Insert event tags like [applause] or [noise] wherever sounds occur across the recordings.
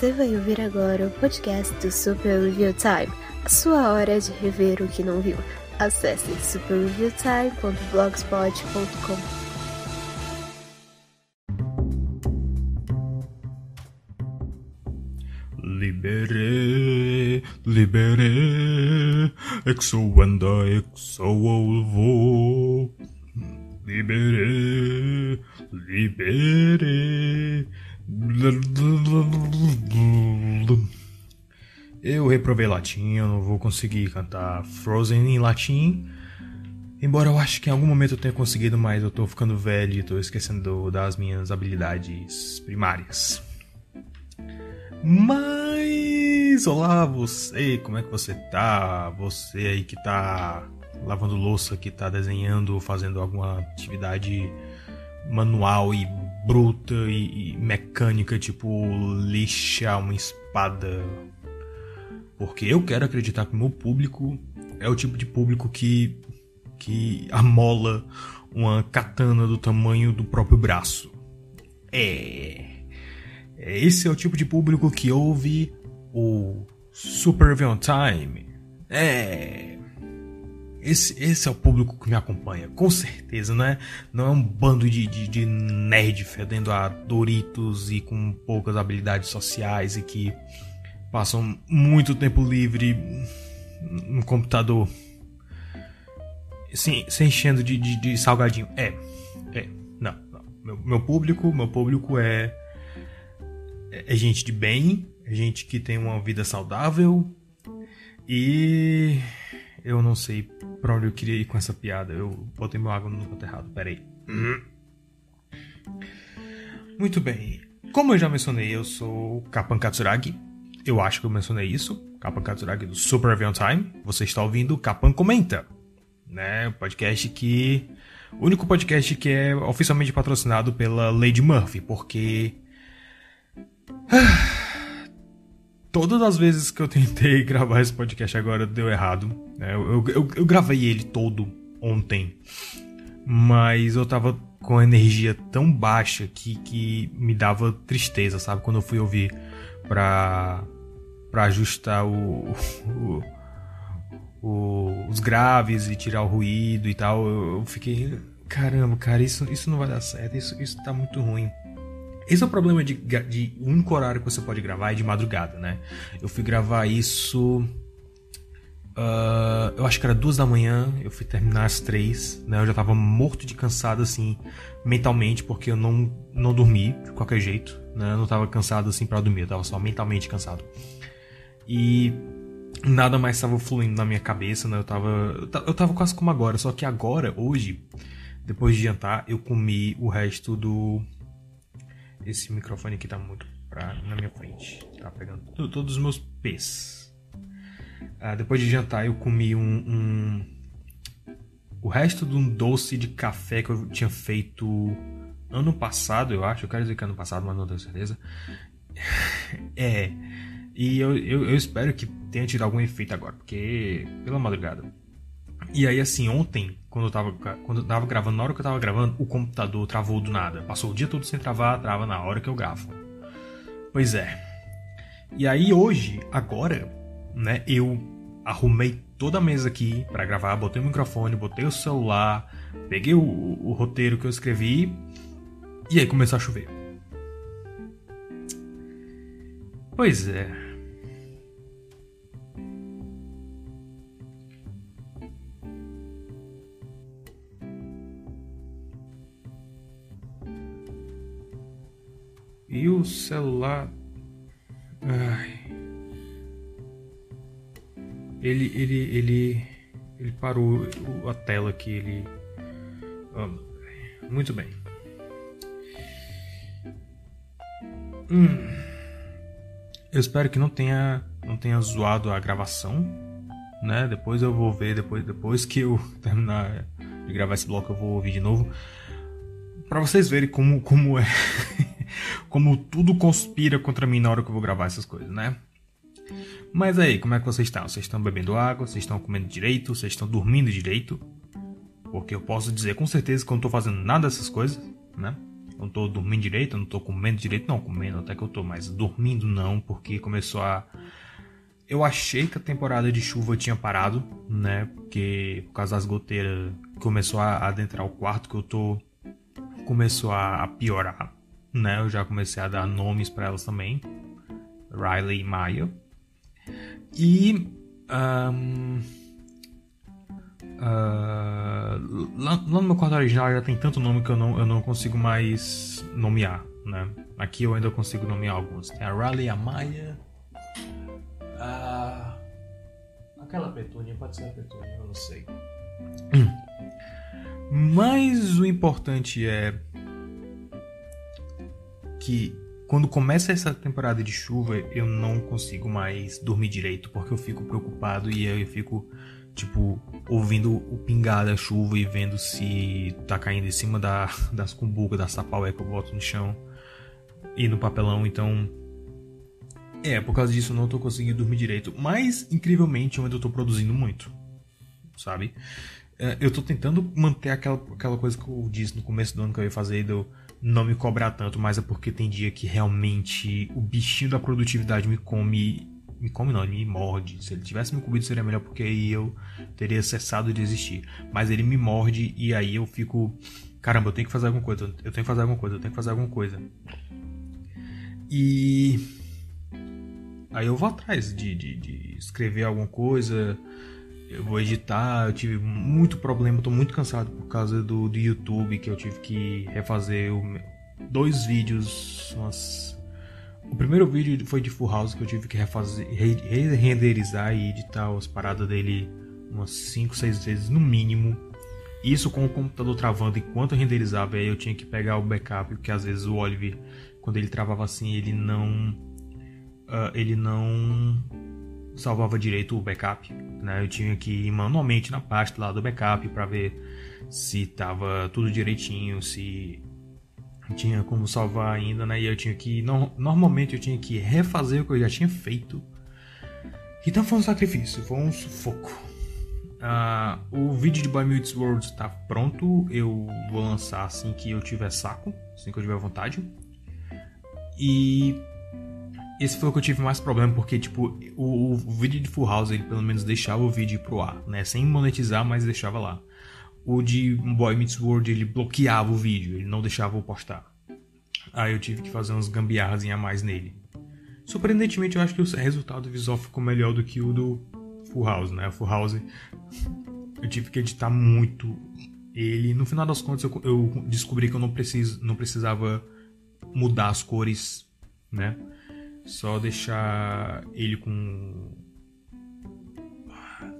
Você vai ouvir agora o podcast do Super Review Time, a sua hora de rever o que não viu. Acesse superreviewtime.blogspot.com. Libere, libere, exo anda, exo. Libere, libere. Eu reprovei latim, eu não vou conseguir cantar Frozen em latim. Embora eu acho que em algum momento eu tenha conseguido, mas eu tô ficando velho e tô esquecendo das minhas habilidades primárias. Mas, olá você, como é que você tá? Você aí que tá lavando louça, que tá desenhando, fazendo alguma atividade manual e bruta e, e mecânica, tipo lixar uma espada. Porque eu quero acreditar que o meu público é o tipo de público que, que amola uma katana do tamanho do próprio braço. É. Esse é o tipo de público que ouve o Super Time. É. Esse, esse é o público que me acompanha, com certeza, não é, não é um bando de, de, de nerd fedendo a Doritos e com poucas habilidades sociais e que passam muito tempo livre no computador se, se enchendo de, de, de salgadinho. É, é, não, não. Meu, meu público, meu público é é gente de bem, é gente que tem uma vida saudável e eu não sei pra onde eu queria ir com essa piada. Eu botei meu água no canto errado, peraí. Muito bem. Como eu já mencionei, eu sou Kapan Katsuragi. Eu acho que eu mencionei isso. Kapan Katsuragi do Super Avion Time. Você está ouvindo Kapan Comenta. Né? O podcast que. O único podcast que é oficialmente patrocinado pela Lady Murphy, porque [sighs] Todas as vezes que eu tentei [laughs] gravar esse podcast agora deu errado. Né? Eu, eu, eu, gravei ele todo ontem, mas eu tava com a energia tão baixa que, que me dava tristeza, sabe? Quando eu fui ouvir pra, pra ajustar o, [laughs] o, o, os graves e tirar o ruído e tal, eu, fiquei. Caramba, cara, isso, isso não vai dar certo, isso, isso tá muito ruim. Esse é o problema de, de único horário que você pode gravar é de madrugada, né? Eu fui gravar isso. Uh, eu acho que era duas da manhã, eu fui terminar às três, né? Eu já tava morto de cansado, assim, mentalmente, porque eu não, não dormi de qualquer jeito, né? Eu não tava cansado, assim, para dormir, eu tava só mentalmente cansado. E nada mais estava fluindo na minha cabeça, né? Eu tava, eu tava quase como agora, só que agora, hoje, depois de jantar, eu comi o resto do esse microfone aqui tá muito pra, na minha frente. Tá pegando todos os meus pés. Ah, depois de jantar, eu comi um, um, O resto de um doce de café que eu tinha feito ano passado, eu acho. Eu quero dizer que ano passado, mas não tenho certeza. [laughs] é. E eu, eu, eu espero que tenha tido algum efeito agora, porque pela madrugada e aí, assim, ontem, quando eu tava, quando eu tava gravando, na hora que eu tava gravando, o computador travou do nada. Passou o dia todo sem travar, trava na hora que eu gravo. Pois é. E aí, hoje, agora, né, eu arrumei toda a mesa aqui para gravar, botei o microfone, botei o celular, peguei o, o roteiro que eu escrevi e aí começou a chover. Pois é. E o celular. Ai. Ele, ele, ele, ele parou a tela aqui, ele. muito bem. Hum. Eu espero que não tenha, não tenha zoado a gravação, né? Depois eu vou ver, depois, depois que eu [laughs] terminar de gravar esse bloco eu vou ouvir de novo, para vocês verem como, como é [laughs] como tudo conspira contra mim na hora que eu vou gravar essas coisas, né? Mas aí, como é que vocês estão? Vocês estão bebendo água? Vocês estão comendo direito? Vocês estão dormindo direito? Porque eu posso dizer com certeza que eu não estou fazendo nada dessas coisas, né? não tô dormindo direito, não tô comendo direito, não, comendo até que eu tô, mas dormindo não, porque começou a. Eu achei que a temporada de chuva tinha parado, né? Porque por causa das goteiras começou a adentrar o quarto que eu tô. Começou a piorar, né? Eu já comecei a dar nomes para elas também. Riley e Maya. E. Um, uh, lá, lá, no meu quarto original já tem tanto nome que eu não, eu não consigo mais nomear, né? Aqui eu ainda consigo nomear alguns. Tem a Riley, a Maya. Uh, aquela petúnia, pode ser a petúnia, eu não sei. Mas o importante é que quando começa essa temporada de chuva, eu não consigo mais dormir direito, porque eu fico preocupado e eu fico, tipo, ouvindo o pingar da chuva e vendo se tá caindo em cima da, das cumbucas, da sapaué que eu boto no chão e no papelão, então. É, por causa disso eu não tô conseguindo dormir direito. Mas, incrivelmente, eu ainda tô produzindo muito, sabe? É, eu tô tentando manter aquela, aquela coisa que eu disse no começo do ano que eu ia fazer, do não me cobrar tanto, mas é porque tem dia que realmente o bichinho da produtividade me come. Me come não, ele me morde. Se ele tivesse me comido seria melhor porque aí eu teria cessado de existir. Mas ele me morde e aí eu fico. Caramba, eu tenho que fazer alguma coisa, eu tenho que fazer alguma coisa, eu tenho que fazer alguma coisa. E. Aí eu vou atrás de, de, de escrever alguma coisa, eu vou editar, eu tive muito problema, tô muito cansado por causa do, do YouTube, que eu tive que refazer o, dois vídeos. Umas... O primeiro vídeo foi de Full House que eu tive que refazer, re renderizar e editar as paradas dele umas 5, 6 vezes no mínimo. Isso com o computador travando enquanto eu renderizava, aí eu tinha que pegar o backup, porque às vezes o Oliver, quando ele travava assim, ele não. Uh, ele não salvava direito o backup, né? Eu tinha que ir manualmente na pasta lá do backup para ver se tava tudo direitinho, se tinha como salvar ainda, né? E eu tinha que no, normalmente eu tinha que refazer o que eu já tinha feito. Então foi um sacrifício, foi um sufoco. Uh, o vídeo de Boy Meets World está pronto. Eu vou lançar assim que eu tiver saco, assim que eu tiver vontade. E esse foi o que eu tive mais problema, porque, tipo, o, o, vídeo de Full House, ele pelo menos deixava o vídeo pro ar, né? Sem monetizar, mas deixava lá. O de Boy Meets World, ele bloqueava o vídeo, ele não deixava eu postar. Aí eu tive que fazer uns gambiarras a mais nele. Surpreendentemente, eu acho que o resultado visual ficou melhor do que o do Full House, né? O Full House, eu tive que editar muito ele. No final das contas, eu, eu descobri que eu não, preciso, não precisava mudar as cores, né? Só deixar ele com.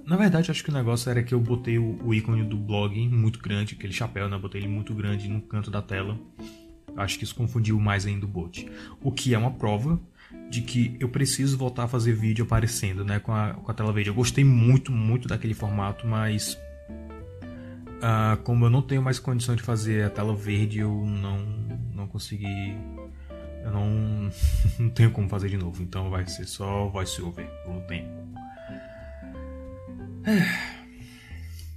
Na verdade, acho que o negócio era que eu botei o, o ícone do blog muito grande, aquele chapéu, né? Botei ele muito grande no canto da tela. Acho que isso confundiu mais ainda o bot. O que é uma prova de que eu preciso voltar a fazer vídeo aparecendo, né? Com a, com a tela verde. Eu gostei muito, muito daquele formato, mas. Uh, como eu não tenho mais condição de fazer a tela verde, eu não, não consegui eu não, [laughs] não tenho como fazer de novo, então vai ser só voice over por um tempo. É.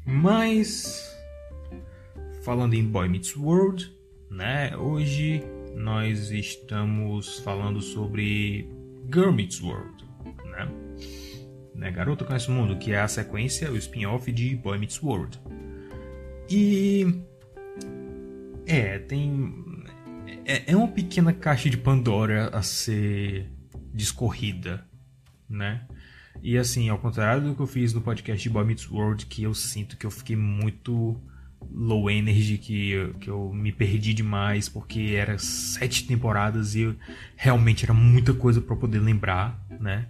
Mas falando em Boy Meets World, né? Hoje nós estamos falando sobre Girl Meets World, né? né? Garota Conhece o Mundo, que é a sequência, o spin-off de Boy Meets World. E é, tem é, é uma pequena caixa de Pandora a ser discorrida, né? E assim, ao contrário do que eu fiz no podcast de Boy Meets World, que eu sinto que eu fiquei muito low energy, que eu, que eu me perdi demais, porque era sete temporadas e realmente era muita coisa para poder lembrar, né?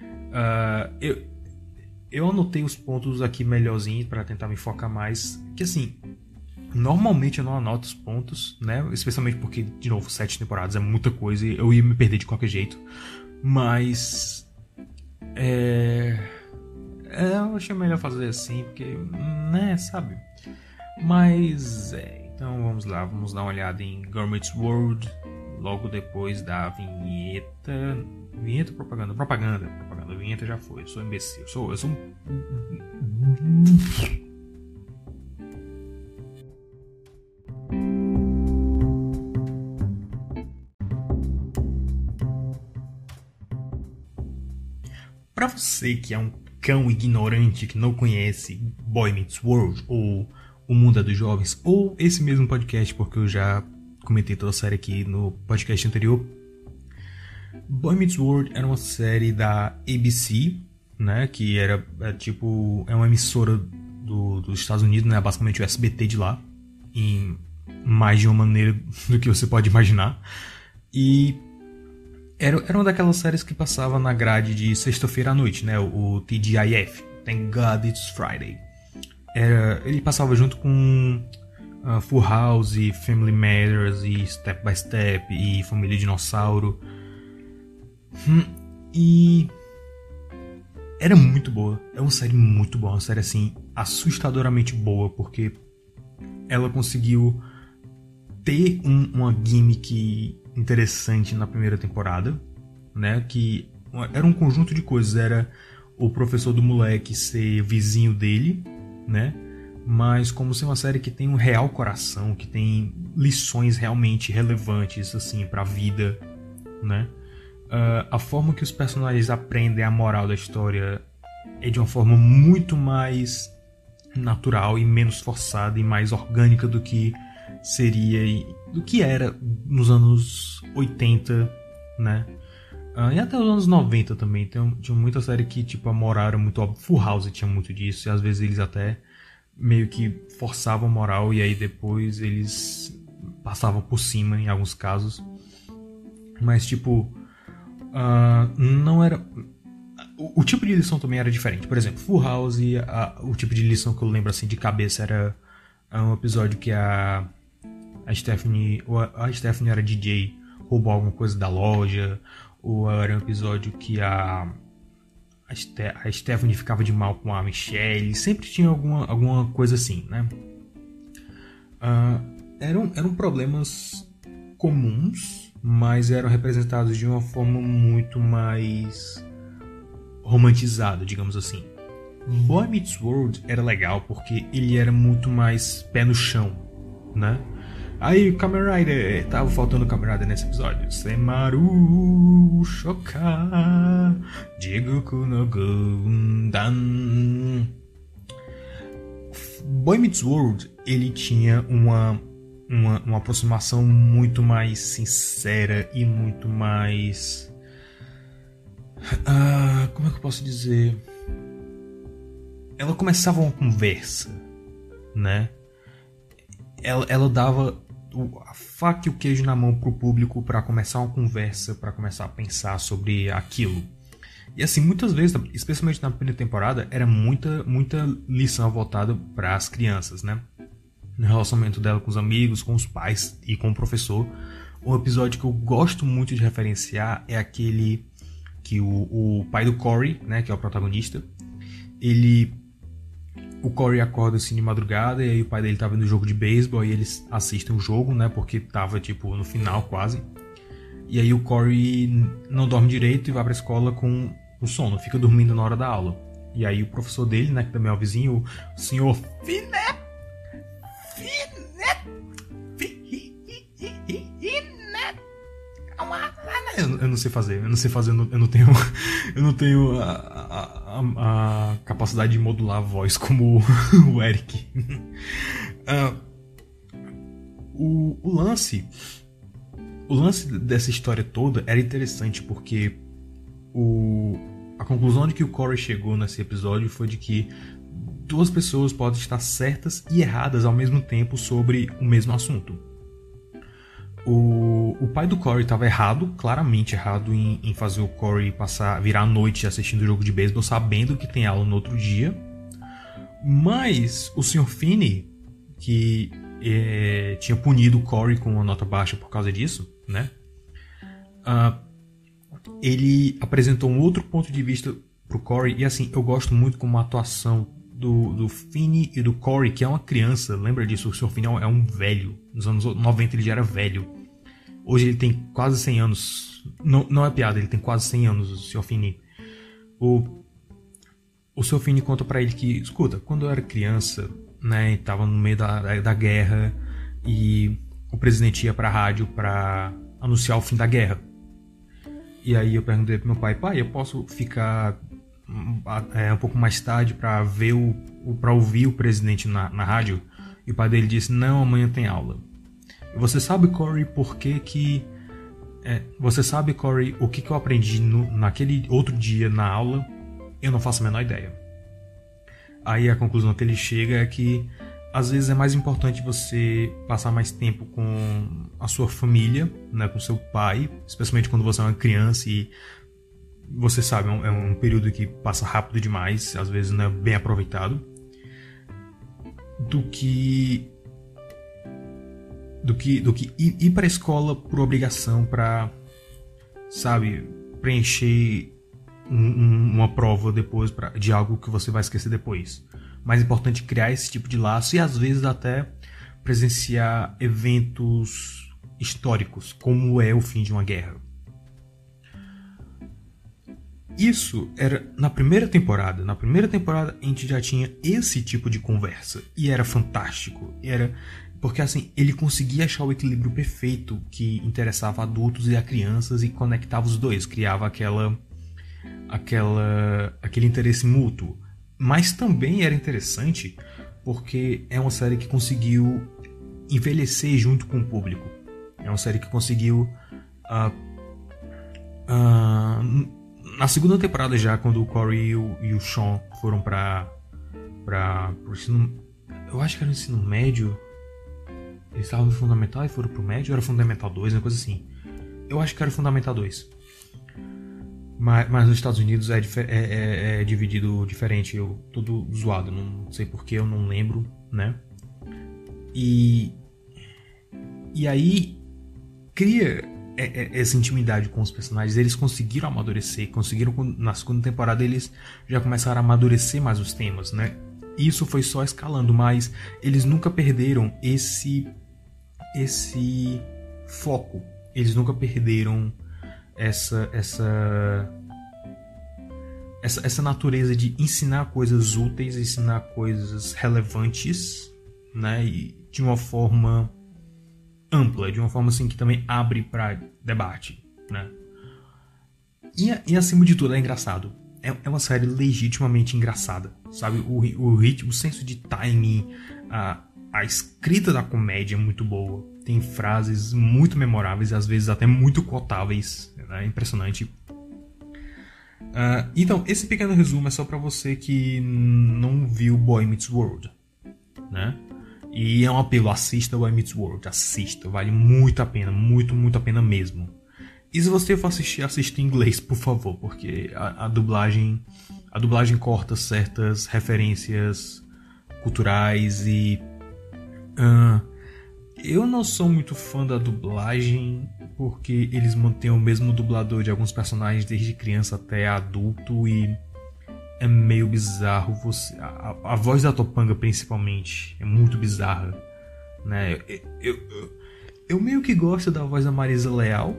Uh, eu, eu anotei os pontos aqui melhorzinhos para tentar me focar mais, que assim, Normalmente eu não anoto os pontos, né? Especialmente porque, de novo, sete temporadas é muita coisa e eu ia me perder de qualquer jeito. Mas. É. é eu achei melhor fazer assim, porque. né, sabe? Mas. É, então vamos lá, vamos dar uma olhada em Gourmet's World. Logo depois da vinheta. Vinheta propaganda? Propaganda, propaganda. Vinheta já foi. Eu sou imbecil. Eu sou. Eu sou Para você que é um cão ignorante que não conhece Boy Meets World ou O Mundo é dos Jovens ou esse mesmo podcast, porque eu já comentei toda a série aqui no podcast anterior. Boy Meets World era uma série da ABC, né, que era é, tipo é uma emissora do, dos Estados Unidos, né, basicamente o SBT de lá, em mais de uma maneira [laughs] do que você pode imaginar. E era, era uma daquelas séries que passava na grade de sexta-feira à noite, né? O, o TGIF. Thank God It's Friday. Era, ele passava junto com uh, Full House, Family Matters e Step by Step e Família Dinossauro. Hum, e era muito boa. É uma série muito boa, uma série assim assustadoramente boa porque ela conseguiu ter um, uma gimmick interessante na primeira temporada, né? Que era um conjunto de coisas. Era o professor do moleque ser vizinho dele, né? Mas como ser uma série que tem um real coração, que tem lições realmente relevantes assim para a vida, né? Uh, a forma que os personagens aprendem a moral da história é de uma forma muito mais natural e menos forçada e mais orgânica do que seria do que era nos anos 80, né? Uh, e até os anos 90 também. Tem, tinha muita série que, tipo, a moral era muito óbvia. Full House tinha muito disso. E às vezes eles até meio que forçavam a moral. E aí depois eles passavam por cima em alguns casos. Mas, tipo, uh, não era. O, o, tipo de lição também era diferente. Por exemplo, Full House, a, o tipo de lição que eu lembro assim de cabeça era um episódio que a a Stephanie, a Stephanie era DJ, roubou alguma coisa da loja, ou era um episódio que a a, Ste a Stephanie ficava de mal com a Michelle, sempre tinha alguma, alguma coisa assim, né? Uh, eram, eram problemas comuns, mas eram representados de uma forma muito mais romantizada, digamos assim. Boy Meets World era legal porque ele era muito mais pé no chão, né? Aí, Kamen Rider, tava faltando Kamen Rider nesse episódio. Semaru Shoka Jigoku no Gundam. Boy Meets World, ele tinha uma, uma, uma aproximação muito mais sincera e muito mais. Uh, como é que eu posso dizer? Ela começava uma conversa, né? Ela, ela dava a faca e o queijo na mão para o público para começar uma conversa, para começar a pensar sobre aquilo. E assim, muitas vezes, especialmente na primeira temporada, era muita, muita lição voltada para as crianças, né? No relacionamento dela com os amigos, com os pais e com o professor. Um episódio que eu gosto muito de referenciar é aquele que o, o pai do Corey, né, que é o protagonista, ele o Corey acorda assim de madrugada e aí o pai dele tá vendo o jogo de beisebol e eles assistem o jogo, né? Porque tava tipo no final quase. E aí o Corey não dorme direito e vai pra escola com o sono, fica dormindo na hora da aula. E aí o professor dele, né, que também é o vizinho, o senhor Finet, eu, eu não sei fazer, eu não sei fazer, eu não, eu não tenho, [laughs] eu não tenho a, a, a, capacidade de modular a voz como o [laughs] Eric. Uh, [laughs] o, o lance, o lance dessa história toda era interessante porque o, a conclusão de que o Corey chegou nesse episódio foi de que duas pessoas podem estar certas e erradas ao mesmo tempo sobre o mesmo assunto. O, o pai do Corey estava errado, claramente errado, em, em, fazer o Corey passar, virar a noite assistindo o jogo de beisebol, sabendo que tem aula no outro dia. Mas o Sr. Finney, que é, tinha punido o Corey com uma nota baixa por causa disso, né? Uh, ele apresentou um outro ponto de vista pro Corey, e assim, eu gosto muito como a atuação do, do Finney e do Corey, que é uma criança, lembra disso? O Sr. Finney é um velho. Nos anos 90 ele já era velho. Hoje ele tem quase 100 anos. Não, não é piada, ele tem quase 100 anos, o Sr. Finney. O, o Sr. Finney conta para ele que, escuta, quando eu era criança, né, tava no meio da, da guerra e o presidente ia pra rádio pra anunciar o fim da guerra. E aí eu perguntei pro meu pai, pai, eu posso ficar é, um pouco mais tarde para ver o, o para ouvir o presidente na, na rádio e o pai dele disse não amanhã tem aula você sabe Corey por que que é, você sabe Corey o que, que eu aprendi no, naquele outro dia na aula? Eu não faço a menor ideia. Aí a conclusão que ele chega é que às vezes é mais importante você passar mais tempo com a sua família, né, com seu pai, especialmente quando você é uma criança e você sabe, é um, é um período que passa rápido demais, às vezes não é bem aproveitado, do que do que do que ir, ir para a escola por obrigação para sabe preencher um, um, uma prova depois pra, de algo que você vai esquecer depois mais importante criar esse tipo de laço e às vezes até presenciar eventos históricos, como é o fim de uma guerra. Isso era na primeira temporada. Na primeira temporada a gente já tinha esse tipo de conversa e era fantástico. Era porque assim, ele conseguia achar o equilíbrio perfeito que interessava adultos e a crianças e conectava os dois, criava aquela aquela aquele interesse mútuo. Mas também era interessante porque é uma série que conseguiu envelhecer junto com o público. É uma série que conseguiu. Uh, uh, na segunda temporada, já, quando o Corey e o, e o Sean foram pro ensino, eu acho que era no ensino médio. Eles estavam no Fundamental e foram pro médio, era Fundamental 2, uma coisa assim. Eu acho que era Fundamental 2. Mas, mas nos Estados Unidos é, é, é, é, dividido diferente, eu todo zoado, não sei porquê, eu não lembro, né? E, e aí cria é, é, essa intimidade com os personagens, eles conseguiram amadurecer, conseguiram na segunda temporada eles já começaram a amadurecer mais os temas, né? Isso foi só escalando, mas eles nunca perderam esse esse foco. Eles nunca perderam essa essa essa, essa natureza de ensinar coisas úteis, ensinar coisas relevantes, né, e de uma forma ampla, de uma forma assim que também abre para debate, né? E, e, acima de tudo é engraçado. É, é uma série legitimamente engraçada, sabe? O, o ritmo, o senso de timing, a, a escrita da comédia é muito boa. Tem frases muito memoráveis, às vezes até muito cotáveis. É impressionante. Uh, então, esse pequeno resumo é só para você que não viu Boy Meets World, né? E é um apelo, assista Boy Meets World, assista, vale muito a pena, muito, muito a pena mesmo. E se você for assistir, assista em inglês, por favor, porque a, a dublagem a dublagem corta certas referências culturais e uh, eu não sou muito fã da dublagem porque eles mantêm o mesmo dublador de alguns personagens desde criança até adulto e é meio bizarro você a, a voz da Topanga principalmente é muito bizarra, né? Eu, eu, eu, eu, meio que gosto da voz da Marisa Leal,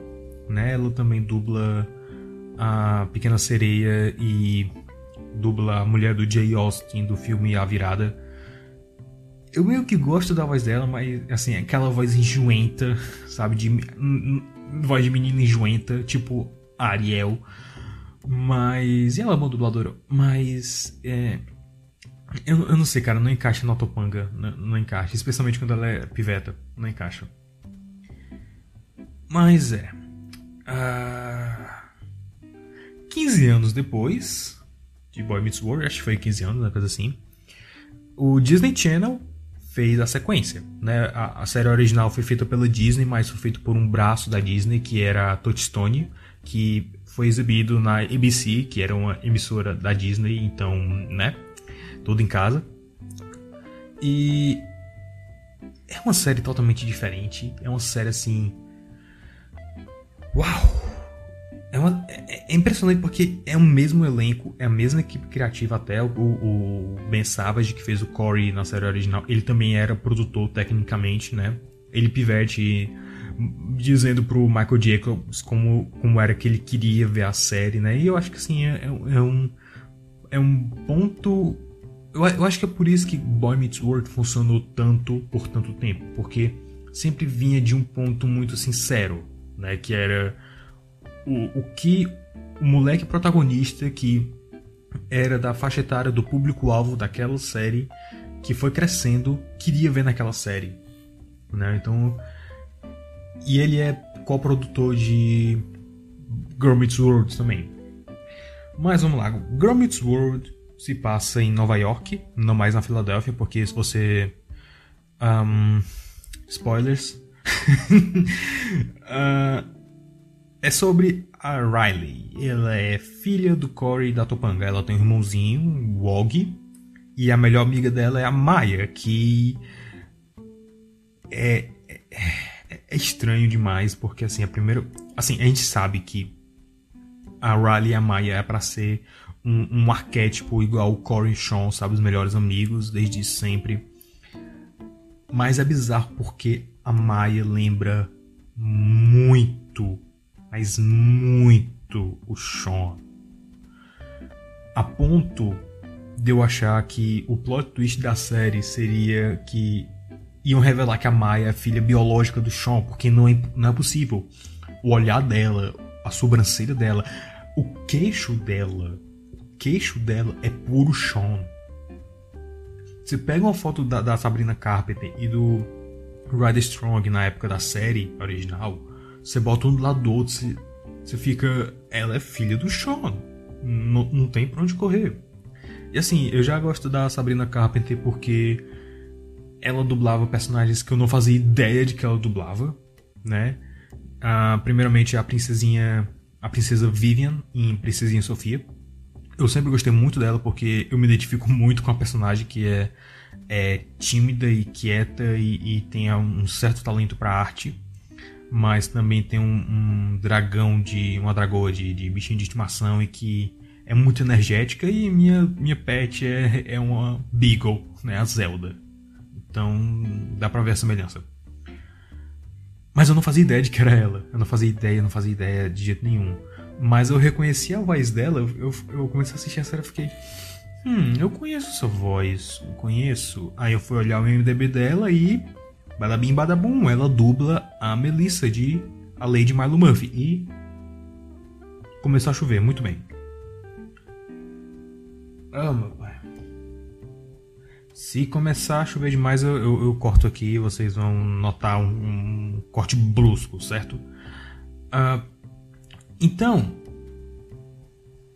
né? Ela também dubla a Pequena Sereia e dubla a mulher do Jay Austen do filme A Virada eu meio que gosto da voz dela, mas assim, aquela voz enjoenta, [laughs] sabe? De voz de menina enjoenta, tipo Ariel. Mas. E ela é uma dubladora. Mas. É, eu, eu não sei, cara, não encaixa na Topanga. Não, não encaixa. Especialmente quando ela é piveta. Não encaixa. Mas é. Uh, ah, 15 anos depois de Boy Meets World, acho que foi 15 anos, uma coisa assim. O Disney Channel fez a sequência. Né? A, a, série original foi feita pela Disney, mas foi feita por um braço da Disney, que era a Touchstone, que foi exibido na ABC, que era uma emissora da Disney, então, né? Tudo em casa. E é uma série totalmente diferente. É uma série assim. Uau! É, uma, é, é, impressionante porque é o mesmo elenco, é a mesma equipe criativa até. O, o Ben Savage, que fez o Corey na série original, ele também era produtor tecnicamente, né? Ele pivete dizendo pro Michael Jacobs como, como era que ele queria ver a série, né? E eu acho que assim, é, é, é um, é um ponto. Eu, eu acho que é por isso que Boy Meets World funcionou tanto por tanto tempo, porque sempre vinha de um ponto muito sincero, né? Que era o, o que o moleque protagonista que era da faixa etária do público-alvo daquela série que foi crescendo, queria ver naquela série. Né? Então. E ele é co-produtor de Girl Meets World também. Mas vamos lá. Girl Meets World se passa em Nova York, não mais na Filadélfia, porque se você. Um, spoilers. Uh, [laughs] é sobre a Riley. Ela é filha do Corey da Topanga. Ela tem um irmãozinho, o Og. E a melhor amiga dela é a Maya, que é, é, é estranho demais, porque assim, a primeira. Assim, a gente sabe que a Riley e a Maya é para ser um, um, arquétipo igual o Corey e Sean, sabe? Os melhores amigos, desde sempre. Mas é bizarro porque a Maya lembra muito mas muito o Sean. A ponto de eu achar que o plot twist da série seria que iam revelar que a Maya é filha biológica do Sean, porque não é, não é possível. O olhar dela, a sobrancelha dela, o queixo dela, o queixo dela é puro Sean. Você pega uma foto da, da Sabrina Carpenter e do Ryder Strong na época da série original, você bota um do lado do outro, você, você fica. Ela é filha do Sean. Não, não tem pra onde correr. E assim, eu já gosto da Sabrina Carpenter porque ela dublava personagens que eu não fazia ideia de que ela dublava, né? Ah, primeiramente a princesinha, a princesa Vivian em Princesinha Sofia. Eu sempre gostei muito dela porque eu me identifico muito com a personagem que é, é tímida e quieta e, e tem um certo talento para arte mas também tem um, um dragão de. uma dragoa de, de, bichinho de estimação e que é muito energética e minha, minha pet é, é uma Beagle, né? A Zelda. Então dá pra ver a semelhança. Mas eu não fazia ideia de que era ela. Eu não fazia ideia, não fazia ideia de jeito nenhum. Mas eu reconheci a voz dela, eu, eu comecei a assistir a série e fiquei. Hum, eu conheço essa voz, eu conheço. Aí eu fui olhar o MDB dela e Badabim Badabum, ela dubla a Melissa de A Lady Milo Murphy. E começou a chover, muito bem. Ah, meu pai. Se começar a chover demais, eu, eu, eu corto aqui e vocês vão notar um, um corte brusco, certo? Uh, então,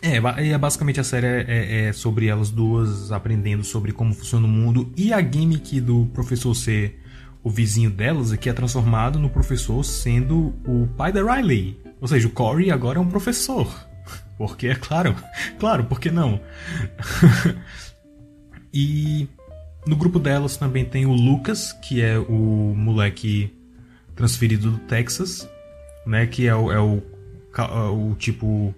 é, é, basicamente a série é, é, é, sobre elas duas aprendendo sobre como funciona o mundo e a gimmick do professor ser o vizinho delas é que é transformado no professor sendo o pai da Riley. Ou seja, o Corey agora é um professor. [laughs] Porque, é claro, [laughs] claro, por que não? [laughs] e no grupo delas também tem o Lucas, que é o moleque transferido do Texas, né? Que é o, é o, o tipo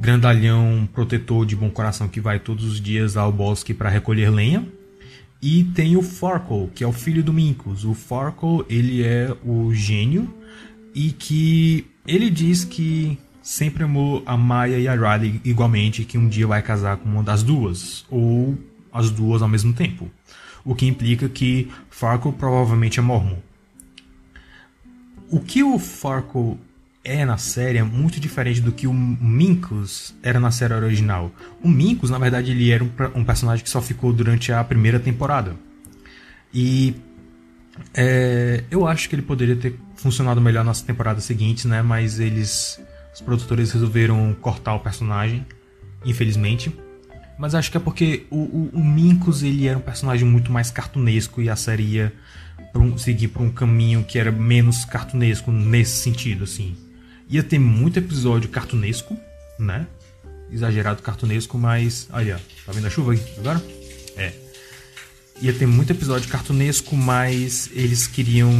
grandalhão protetor de bom coração que vai todos os dias ao bosque para recolher lenha. E tem o Farkle, que é o filho do Minkus. O Farkle, ele é o gênio e que ele diz que sempre amou a Maya e a Riley igualmente, que um dia vai casar com uma das duas, ou as duas ao mesmo tempo. O que implica que Farkle provavelmente é mormon. O que o Farkle é na série é muito diferente do que o Minkus era na série original. O Minkus, na verdade, ele era um, um personagem que só ficou durante a primeira temporada. E é, eu acho que ele poderia ter funcionado melhor nas temporadas seguintes, né? Mas eles, os produtores resolveram cortar o personagem, infelizmente. Mas acho que é porque o, o, o Minkus ele era um personagem muito mais cartunesco e a série ia um, seguir por um caminho que era menos cartunesco nesse sentido, assim ia ter muito episódio cartunesco, né? Exagerado cartunesco, mas. Olha, tá vendo a chuva aí agora? É. Ia ter muito episódio cartunesco, mas eles queriam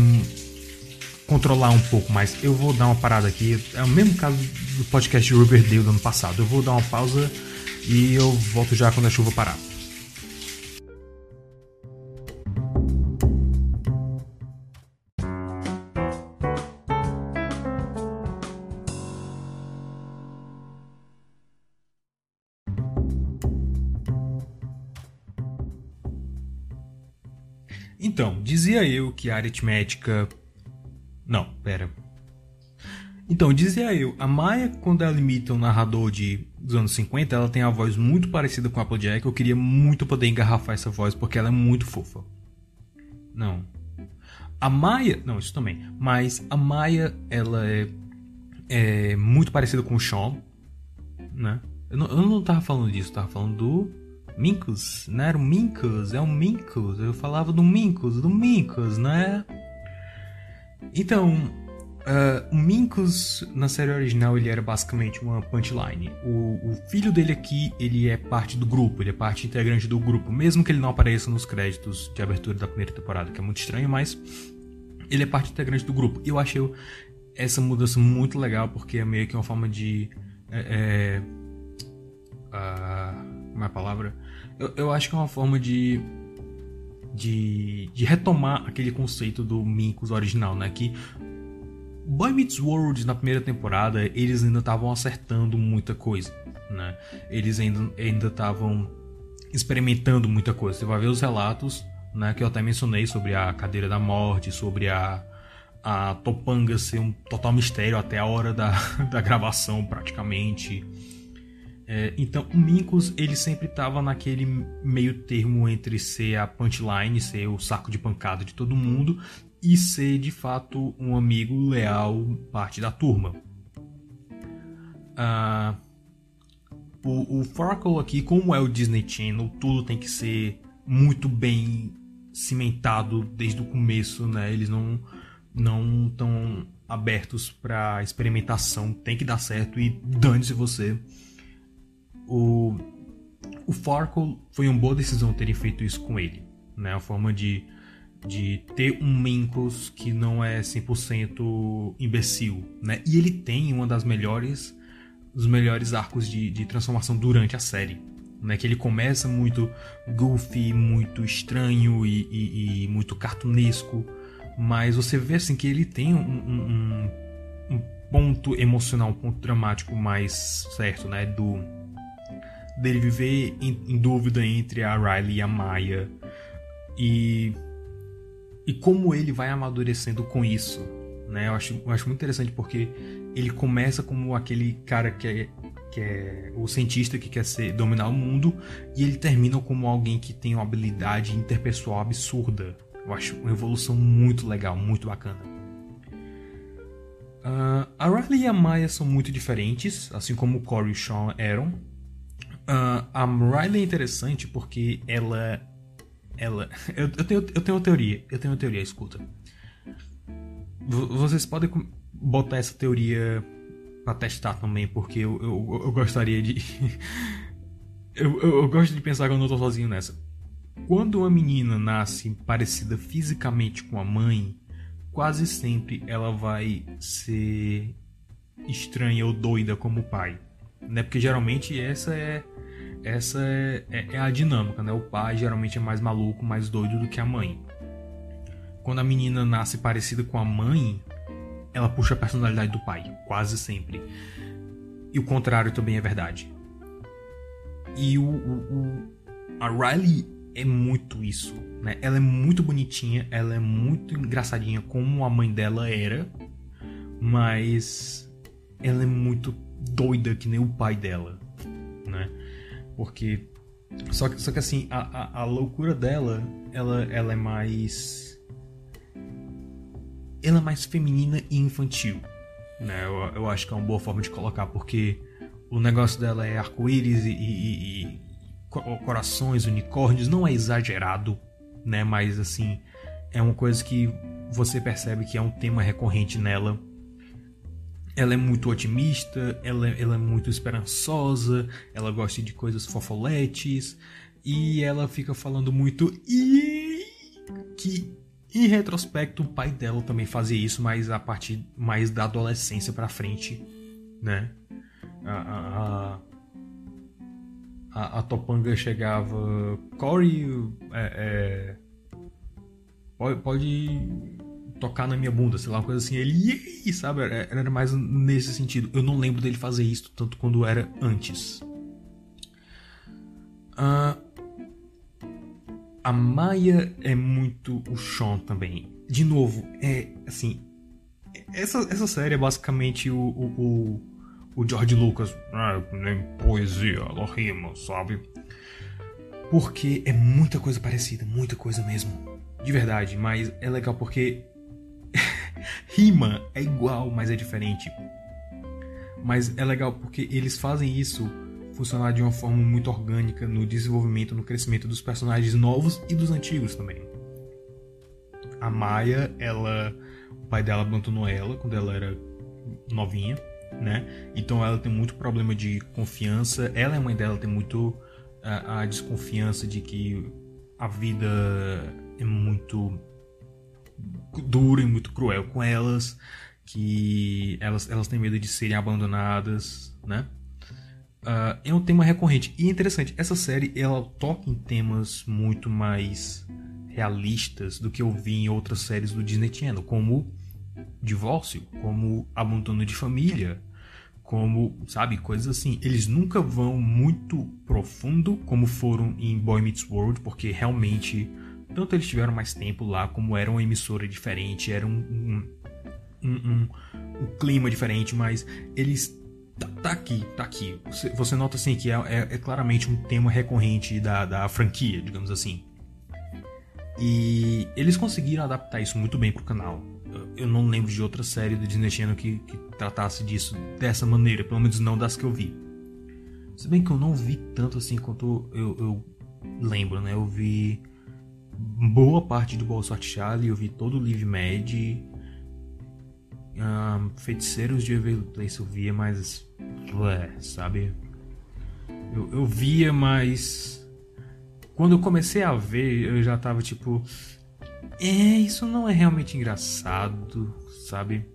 controlar um pouco mais. Eu vou dar uma parada aqui. É o mesmo caso do podcast Riverdale do ano passado. Eu vou dar uma pausa e eu volto já quando a chuva parar. Dizia eu que a aritmética. Não, pera. Então, dizia eu, a Maya, quando ela imita um narrador de, dos anos 50, ela tem a voz muito parecida com a Applejack. Eu queria muito poder engarrafar essa voz, porque ela é muito fofa. Não. A Maya. Não, isso também. Mas a Maya, ela é, é muito parecida com o Sean. Né? Eu não, eu não tava falando disso, eu tava falando do Minkus. Não era o Minkus, é o Minkus. Eu falava do Minkus, do Minkus, né? Então, Uh, o Minkus, na série original, ele era basicamente uma punchline. O, o, filho dele aqui, ele é parte do grupo, ele é parte integrante do grupo, mesmo que ele não apareça nos créditos de abertura da primeira temporada, que é muito estranho, mas ele é parte integrante do grupo. Eu achei essa mudança muito legal, porque é meio que uma forma de. É, é, uh, como é a palavra? Eu, eu acho que é uma forma de de, de, retomar aquele conceito do Minkus original, né? Que Boy Meets World na primeira temporada, eles ainda estavam acertando muita coisa, né? Eles ainda ainda estavam experimentando muita coisa. Você vai ver os relatos, né, que eu até mencionei sobre a cadeira da morte, sobre a a Topanga ser um total mistério até a hora da, [laughs] da gravação, praticamente. É, então, o Minkus ele sempre estava naquele meio termo entre ser a punchline, ser o saco de pancada de todo mundo, e ser de fato um amigo leal, parte da turma. Uh, o, o Farkle aqui, como é o Disney Channel, tudo tem que ser muito bem cimentado desde o começo, né? Eles não não estão abertos para experimentação, tem que dar certo e dane-se você. O o Farkle foi uma boa decisão terem feito isso com ele, né? A forma de de ter um Minkus que não é 100% imbecil, né? E ele tem uma das melhores dos melhores arcos de, de transformação durante a série, né? Que ele começa muito goofy, muito estranho e, e, e muito cartunesco, mas você vê assim que ele tem um, um, um ponto emocional, um ponto dramático mais certo, né? Do dele viver em, em dúvida entre a Riley e a Maya e e como ele vai amadurecendo com isso. Né? Eu, acho, eu acho muito interessante porque ele começa como aquele cara que é, que é o cientista que quer ser, dominar o mundo e ele termina como alguém que tem uma habilidade interpessoal absurda. Eu acho uma evolução muito legal, muito bacana. Uh, a Riley e a Maya são muito diferentes, assim como o Corey e o Sean eram. Uh, a Riley é interessante porque ela ela. Eu, eu, tenho, eu tenho uma teoria. Eu tenho uma teoria, escuta. V vocês podem botar essa teoria para testar também, porque eu, eu, eu gostaria de. [laughs] eu, eu, eu, gosto de pensar que eu não tô sozinho nessa. Quando uma menina nasce parecida fisicamente com a mãe, quase sempre ela vai ser estranha ou doida como o pai. Né? Porque geralmente essa é essa é, é, é, a dinâmica, né? O pai geralmente é mais maluco, mais doido do que a mãe. Quando a menina nasce parecida com a mãe, ela puxa a personalidade do pai, quase sempre. E o contrário também é verdade. E o, o, o a Riley é muito isso, né? Ela é muito bonitinha, ela é muito engraçadinha como a mãe dela era, mas ela é muito doida que nem o pai dela? Porque. Só que, só que assim, a, a, a loucura dela, ela, ela é mais. Ela é mais feminina e infantil. Né? Eu, eu acho que é uma boa forma de colocar, porque o negócio dela é arco-íris e, e, e, corações, unicórnios, não é exagerado, né? Mas assim, é uma coisa que você percebe que é um tema recorrente nela ela é muito otimista, ela, ela é muito esperançosa, ela gosta de coisas fofoletes e ela fica falando muito e que em retrospecto o pai dela também fazia isso, mas a partir mais da adolescência para frente, né? A, a, a, a, Topanga chegava, Corey, é, é, pode, pode tocar na minha bunda, sei lá, uma coisa assim. Ele, sabe? Era mais nesse sentido. Eu não lembro dele fazer isso tanto quando era antes. Uh, a Maia é muito o Sean também. De novo, é assim. essa, essa série é basicamente o, o, o, o George Lucas. Ah, nem poesia, ela rima, sabe? Porque é muita coisa parecida, muita coisa mesmo. De verdade, mas é legal porque rima é igual, mas é diferente. Mas é legal porque eles fazem isso funcionar de uma forma muito orgânica no desenvolvimento, no crescimento dos personagens novos e dos antigos também. A Maia, ela, o pai dela abandonou ela quando ela era novinha, né? Então ela tem muito problema de confiança. Ela e a mãe dela tem muito a, a desconfiança de que a vida é muito dura e muito cruel com elas, que elas, elas têm medo de serem abandonadas, né? Uh, é um tema recorrente e interessante. Essa série ela toca em temas muito mais realistas do que eu vi em outras séries do Disney Channel, como divórcio, como abandono de família, como, sabe, coisas assim. Eles nunca vão muito profundo como foram em Boy Meets World, porque realmente tanto eles tiveram mais tempo lá, como era uma emissora diferente, era um, um, um, um clima diferente, mas eles Tá, tá, aqui, tá aqui. Você, você nota assim que é, é, é, claramente um tema recorrente da, da franquia, digamos assim. E eles conseguiram adaptar isso muito bem pro canal. Eu não lembro de outra série do Disney Channel que, que tratasse disso dessa maneira, pelo menos não das que eu vi. Se bem que eu não vi tanto assim quanto eu, eu lembro, né? Eu vi boa parte do Bolsort Charlie, eu vi todo o Live Mad, um, Feiticeiros de Everly Place eu via, mas. Ué, sabe? Eu, eu via, mas. Quando eu comecei a ver, eu já tava tipo. É, isso não é realmente engraçado, sabe?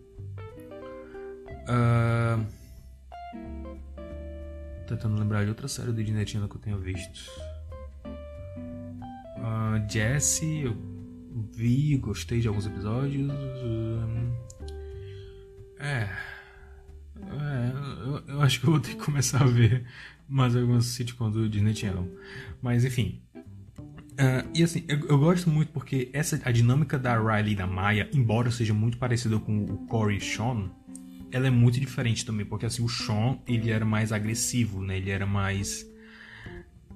Uh, tentando lembrar de outra série do Channel que eu tenha visto. Uh, Jesse, eu vi, gostei de alguns episódios. Uh, é. é eu, eu, acho que eu vou ter que começar a ver mais algumas sitcoms do Disney Channel. Mas enfim. Uh, e assim, eu, eu, gosto muito porque essa, a dinâmica da Riley e da Maya, embora seja muito parecida com o Corey e Sean, ela é muito diferente também, porque assim, o Sean, ele era mais agressivo, né? Ele era mais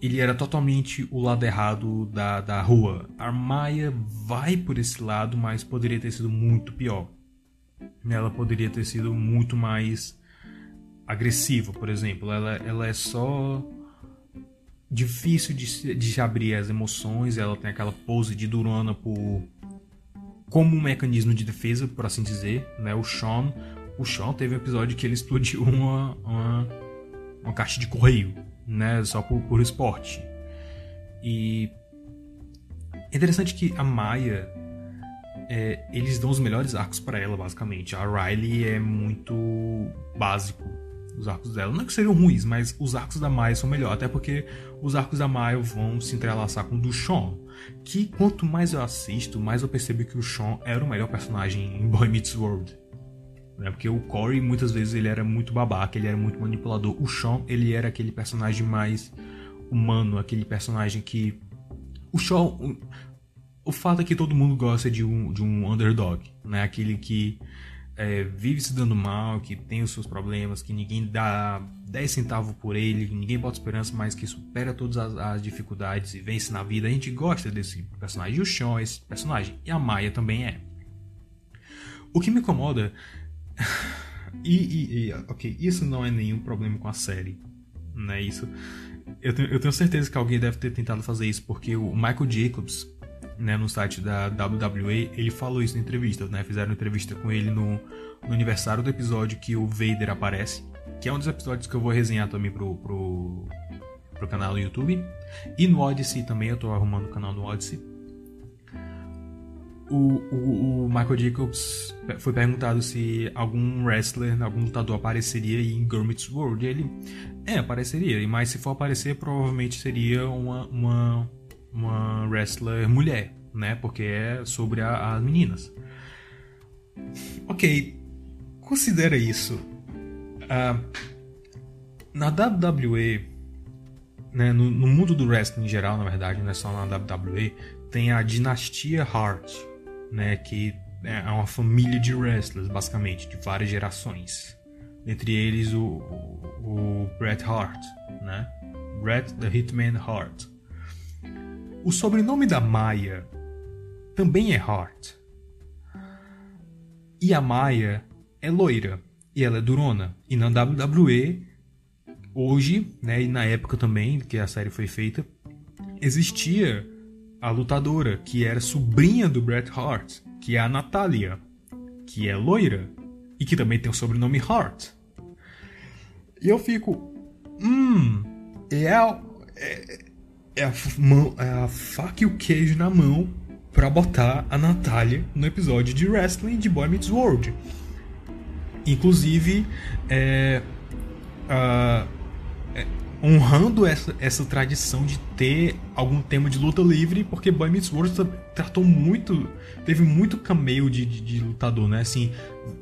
ele era totalmente o lado errado da, da rua. A Maya vai por esse lado, mas poderia ter sido muito pior ela poderia ter sido muito mais agressiva, por exemplo. Ela, ela é só difícil de, de abrir as emoções, ela tem aquela pose de durona por como um mecanismo de defesa, por assim dizer, né? O Sean, o Sean teve um episódio que ele explodiu uma, uma, uma caixa de correio, né? Só por, por esporte. E é interessante que a Maia é, eles dão os melhores arcos para ela, basicamente. A Riley é muito básico os arcos dela. Não é que seriam ruins, mas os arcos da Maya são melhores. Até porque os arcos da Maya vão se entrelaçar com o do Sean. Que quanto mais eu assisto, mais eu percebo que o Sean era o melhor personagem em Boy Meets World. Né? Porque o Corey, muitas vezes, ele era muito babaca, ele era muito manipulador. O Sean, ele era aquele personagem mais humano, aquele personagem que... O Sean o fato é que todo mundo gosta de um, de um underdog, né? Aquele que é, vive se dando mal, que tem os seus problemas, que ninguém dá 10 centavos por ele, que ninguém bota esperança, mas que supera todas as, as, dificuldades e vence na vida. A gente gosta desse personagem. E o Sean é esse personagem. E a Maia também é. O que me incomoda. E, e, e, ok, isso não é nenhum problema com a série. Não é isso. Eu tenho, eu tenho certeza que alguém deve ter tentado fazer isso, porque o Michael Jacobs né, no site da WWE, ele falou isso na entrevista, né? Fizeram entrevista com ele no, no aniversário do episódio que o Vader aparece, que é um dos episódios que eu vou resenhar também pro, pro, pro canal do YouTube. E no Odyssey também, eu tô arrumando o canal no Odyssey. O, o, o, Michael Jacobs foi perguntado se algum wrestler, algum lutador apareceria em Gurmit's World. E ele, é, apareceria, mas se for aparecer, provavelmente seria uma, uma uma wrestler mulher, né? Porque é sobre a, as meninas. Ok, considera isso. Uh, na WWE, né, no, no, mundo do wrestling em geral, na verdade, não é só na WWE, tem a dinastia Hart, né? Que é, é uma família de wrestlers, basicamente, de várias gerações. Entre eles o, o, o Bret Hart, né? Bret the Hitman Hart. O sobrenome da Maia também é Hart. E a Maia é loira e ela é durona. E na WWE, hoje, né, e na época também que a série foi feita, existia a lutadora que era sobrinha do Bret Hart, que é a Natalia, que é loira e que também tem o sobrenome Hart. E eu fico, hum, é a, é, é a, mão, é a faca e o queijo na mão para botar a Natalia no episódio de wrestling de Boy Meets World. Inclusive, é, uh, é, honrando essa, essa tradição de ter algum tema de luta livre, porque Boy Meets World tratou muito, teve muito cameo de, de, de lutador, né? Assim,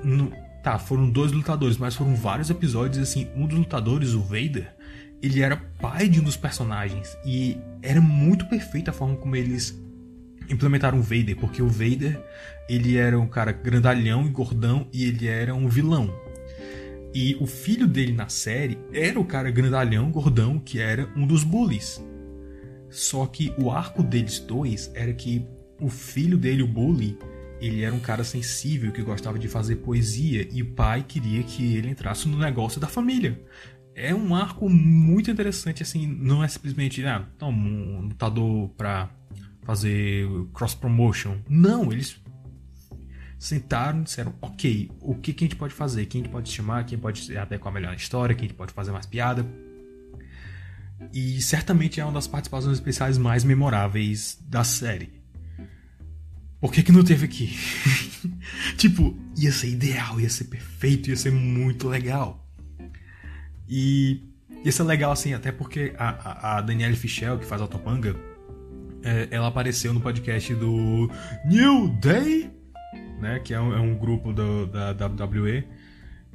no, tá, foram dois lutadores, mas foram vários episódios, assim, um dos lutadores, o Vader, ele era pai de um dos personagens e era muito perfeita a forma como eles implementaram o Vader, porque o Vader ele era um cara grandalhão e gordão e ele era um vilão. E o filho dele na série era o cara grandalhão, gordão, que era um dos bullies. Só que o arco deles dois era que o filho dele, o bully, ele era um cara sensível que gostava de fazer poesia e o pai queria que ele entrasse no negócio da família. É um arco muito interessante, assim, não é simplesmente, ah, toma um lutador pra fazer cross promotion. Não, eles sentaram disseram: ok, o que, que a gente pode fazer? Quem a gente pode chamar? Quem pode adequar melhor a história? Quem a gente pode fazer mais piada? E certamente é uma das participações especiais mais memoráveis da série. Por que, que não teve aqui? [laughs] tipo, ia ser ideal, ia ser perfeito, ia ser muito legal. E ia ser legal assim, até porque a, a, a Danielle Fischel, que faz a Topanga, é, ela apareceu no podcast do New Day né? Que é um, é um grupo do, da WWE.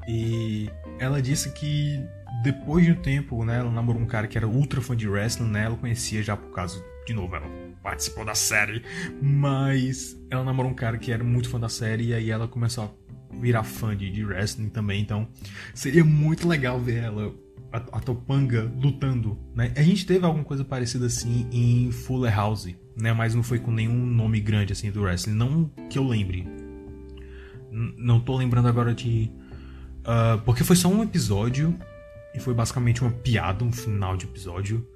E ela disse que depois de um tempo, né? Ela namorou um cara que era ultra fã de wrestling, né? Ela conhecia já por causa, de novo, ela participou da série. Mas ela namorou um cara que era muito fã da série e aí ela começou a virar fã de, de wrestling também. Então seria muito legal ver ela a, a, Topanga lutando, né? A gente teve alguma coisa parecida assim em Fuller House, né? Mas não foi com nenhum nome grande assim do wrestling, não que eu lembre não tô lembrando agora de. Uh, porque foi só um episódio. E foi basicamente uma piada, um final de episódio.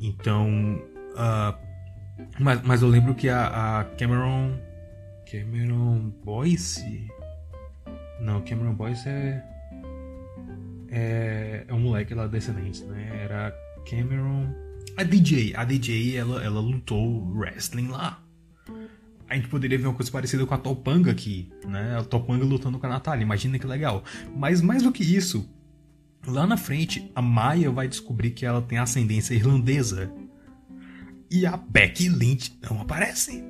Então. Uh, mas, mas eu lembro que a, a Cameron. Cameron Boyce? Não, Cameron Boyce é. É, é um moleque lá descendente, né? Era Cameron. A DJ. A DJ, ela, ela lutou wrestling lá a gente poderia ver uma coisa parecida com a Topanga aqui, né? A Topanga lutando com a Natália, imagina que legal. Mas mais do que isso, lá na frente, a Maya vai descobrir que ela tem ascendência irlandesa. E a Becky Lynch não aparece.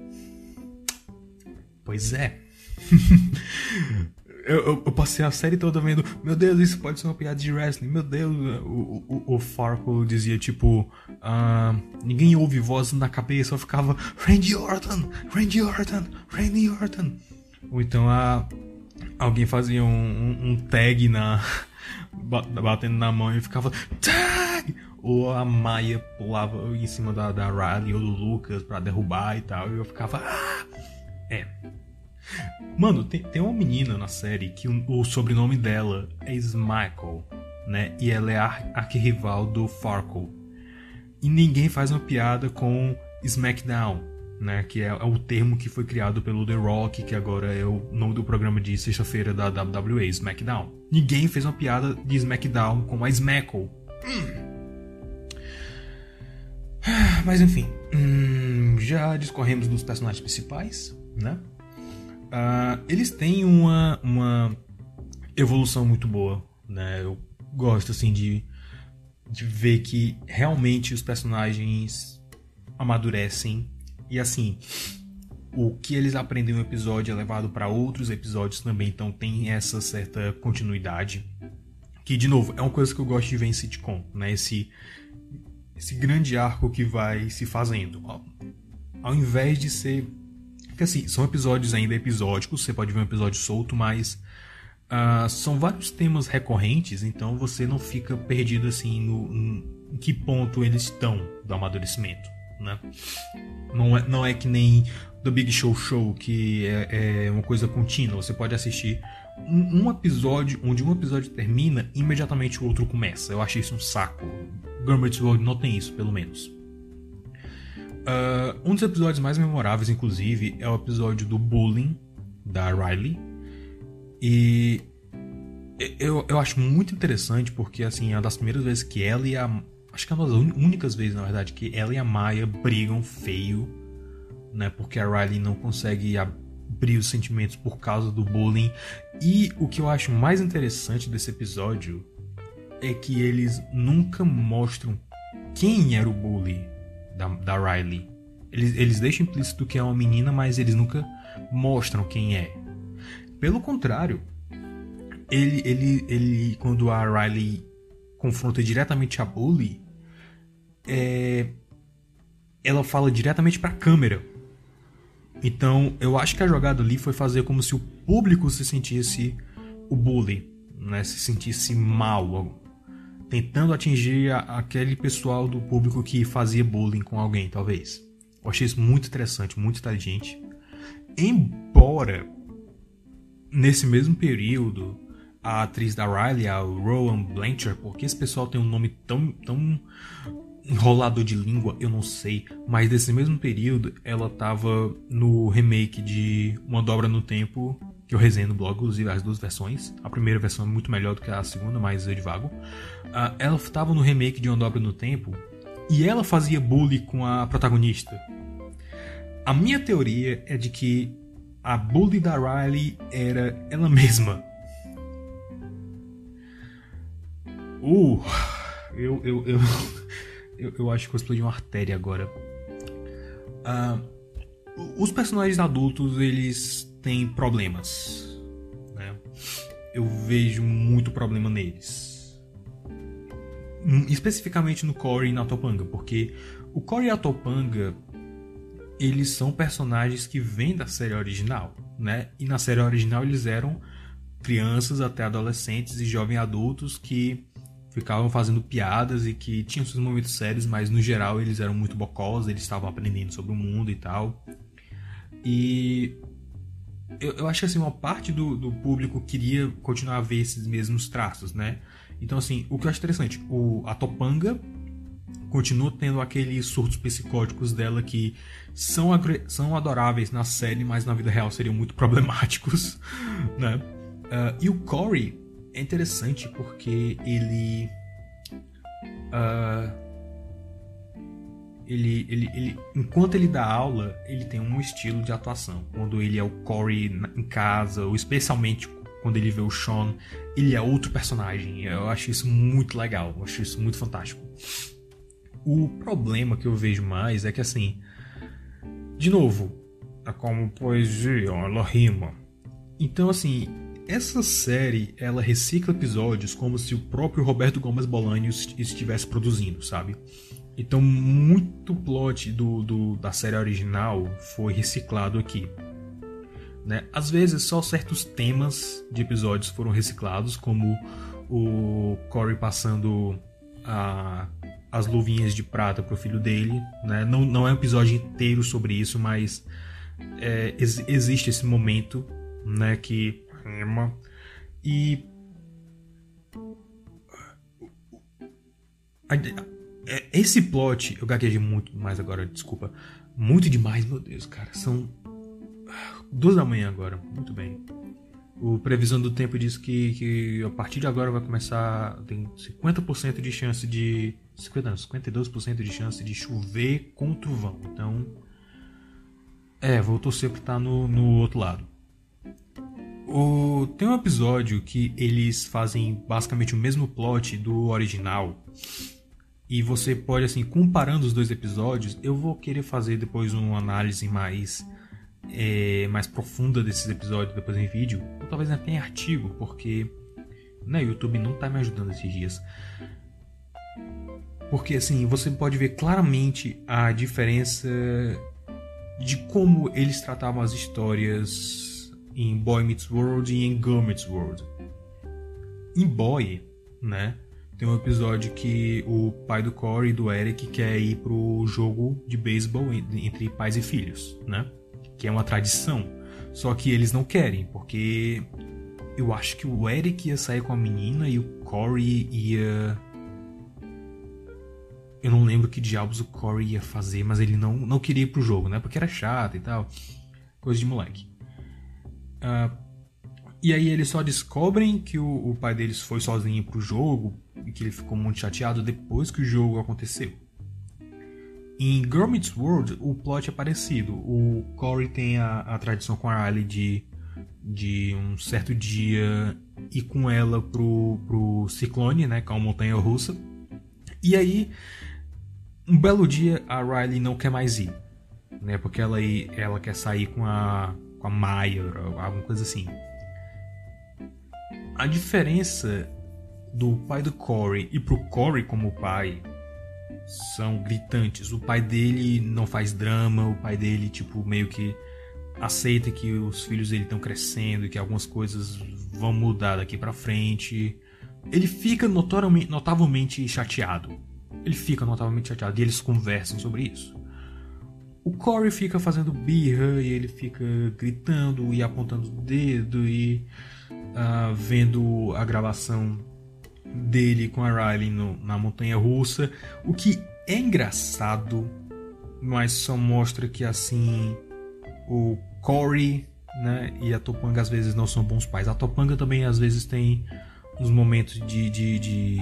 Pois é. [laughs] eu, eu, eu, passei a série toda vendo, meu Deus, isso pode ser uma piada de wrestling, meu Deus, o, o, o Farco dizia tipo, uh, ninguém ouve voz na cabeça, eu ficava, Randy Orton, Randy Orton, Randy Orton. Ou então a, alguém fazia um, um, um tag na. [laughs] batendo na mão e ficava, tag! Ou a Maia pulava em cima da, da Riley ou do Lucas pra derrubar e tal, e eu ficava, ah! É, Mano, tem, tem uma menina na série que o, o sobrenome dela é Smichael, né? E ela é a arquirrival do Farkle. E ninguém faz uma piada com SmackDown, né? Que é, é, o termo que foi criado pelo The Rock, que agora é o nome do programa de sexta-feira da WWE, SmackDown. Ninguém fez uma piada de SmackDown com a Smackle. Hum. [sighs] Mas enfim, hum, já discorremos dos personagens principais, né? Uh, eles têm uma, uma evolução muito boa, né? Eu gosto, assim, de, de ver que realmente os personagens amadurecem. E, assim, o que eles aprendem no episódio é levado para outros episódios também, então tem essa certa continuidade. Que, de novo, é uma coisa que eu gosto de ver em sitcom, né? Esse, esse grande arco que vai se fazendo. Ao invés de ser que assim, são episódios ainda episódicos, você pode ver um episódio solto, mas uh, são vários temas recorrentes, então você não fica perdido assim no, em que ponto eles estão do amadurecimento, né? Não é, não é que nem do Big Show Show, que é, é uma coisa contínua, você pode assistir um, um, episódio, onde um episódio termina, imediatamente o outro começa. Eu achei isso um saco. Gambit World não tem isso, pelo menos. Uh, um dos episódios mais memoráveis, inclusive, é o episódio do bullying da Riley. E eu, eu acho muito interessante porque, assim, é uma das primeiras vezes que ela e a. Acho que é uma das únicas vezes, na verdade, que ela e a Maya brigam feio, né? Porque a Riley não consegue abrir os sentimentos por causa do bullying. E o que eu acho mais interessante desse episódio é que eles nunca mostram quem era o bully da, da Riley. Eles, eles deixam implícito que é uma menina, mas eles nunca mostram quem é. Pelo contrário, ele, ele, ele quando a Riley confronta diretamente a Bully, é, ela fala diretamente para a câmera. Então, eu acho que a jogada ali foi fazer como se o público se sentisse o bully, né? Se sentisse mal, tentando atingir a, aquele pessoal do público que fazia bullying com alguém, talvez. Eu achei isso muito interessante, muito inteligente. Embora nesse mesmo período a atriz da Riley, a Rowan Blanchard, porque esse pessoal tem um nome tão, tão enrolador de língua, eu não sei, mas nesse mesmo período ela tava no remake de Uma Dobra no Tempo que eu resenho no blog, inclusive as duas versões. A primeira versão é muito melhor do que a segunda, mas eu divago. Ela estava no remake de Uma Dobra no Tempo e ela fazia bullying com a protagonista. A minha teoria é de que a bully da Riley era ela mesma. Uh, eu, eu, eu, eu, eu acho que eu explodi uma artéria agora. Uh, os personagens adultos, eles têm problemas. Né? Eu vejo muito problema neles. Especificamente no Corey e na Topanga, porque o Corey e a Topanga eles são personagens que vêm da série original, né? E na série original eles eram crianças até adolescentes e jovens adultos que ficavam fazendo piadas e que tinham seus momentos sérios, mas no geral eles eram muito bocós, eles estavam aprendendo sobre o mundo e tal. E eu, eu acho que assim, uma parte do, do público queria continuar a ver esses mesmos traços, né? Então, assim, o que eu acho interessante, o, a Topanga continua tendo aqueles surtos psicóticos dela que são, são adoráveis na série, mas na vida real seriam muito [laughs] problemáticos, né? Uh, e o Corey é interessante porque ele. Uh, ele, ele, ele, enquanto ele dá aula, ele tem um estilo de atuação. Quando ele é o Corey em casa, ou especialmente quando ele vê o Sean, ele é outro personagem. Eu acho isso muito legal, eu acho isso muito fantástico. O problema que eu vejo mais é que assim, de novo, é como poesia, ela rima. Então assim, essa série ela recicla episódios como se o próprio Roberto Gomes Bolanhos estivesse produzindo, sabe? Então, muito plot do, do, da série original foi reciclado aqui. Né? Às vezes, só certos temas de episódios foram reciclados, como o Corey passando a, as luvinhas de prata pro filho dele. Né? Não, não é um episódio inteiro sobre isso, mas é, ex, existe esse momento né, que. E. É, esse plot, eu gaguejei muito mais agora, desculpa. Muito demais, meu Deus, cara. São duas da manhã agora. Muito bem. O previsão do tempo diz que, que a partir de agora vai começar. Tem 50% de chance de. 50 não, 52% de chance de chover com trovão. Então. É, vou torcer pra estar no, no outro lado. O, tem um episódio que eles fazem basicamente o mesmo plot do original e você pode, assim, comparando os dois episódios, eu vou querer fazer depois uma análise mais, é, mais profunda desses episódios depois em vídeo, ou talvez até em artigo, porque né, o YouTube não está me ajudando esses dias. Porque assim, você pode ver claramente a diferença de como eles tratavam as histórias em Boy Meets World e em Girl Meets World. Em Boy, né? Tem um episódio que o pai do Corey e do Eric quer ir pro jogo de beisebol entre pais e filhos, né? Que é uma tradição. Só que eles não querem, porque eu acho que o Eric ia sair com a menina e o Corey ia. Eu não lembro que diabos o Corey ia fazer, mas ele não, não queria ir pro jogo, né? Porque era chato e tal. Coisa de moleque. Uh, e aí eles só descobrem que o, o pai deles foi sozinho pro jogo e que ele ficou muito chateado depois que o jogo aconteceu. Em Girl Meets World, o plot é parecido. O Corey tem a, a tradição com a Riley de, de um certo dia ir com ela pro, pro Ciclone, né, que é uma montanha russa. E aí, um belo dia, a Riley não quer mais ir, né, porque ela, ela quer sair com a, com a Maya, alguma coisa assim. A diferença do pai do Corey e pro Corey como pai são gritantes. O pai dele não faz drama, o pai dele, tipo, meio que aceita que os filhos dele estão crescendo e que algumas coisas vão mudar daqui para frente. Ele fica notavelmente chateado. Ele fica notavelmente chateado e eles conversam sobre isso. O Corey fica fazendo birra e ele fica gritando e apontando o dedo e uh, vendo a gravação dele com a Riley no, na montanha russa, o que é engraçado, mas só mostra que assim o Corey né, e a Topanga às vezes não são bons pais. A Topanga também às vezes tem uns momentos de, de, de,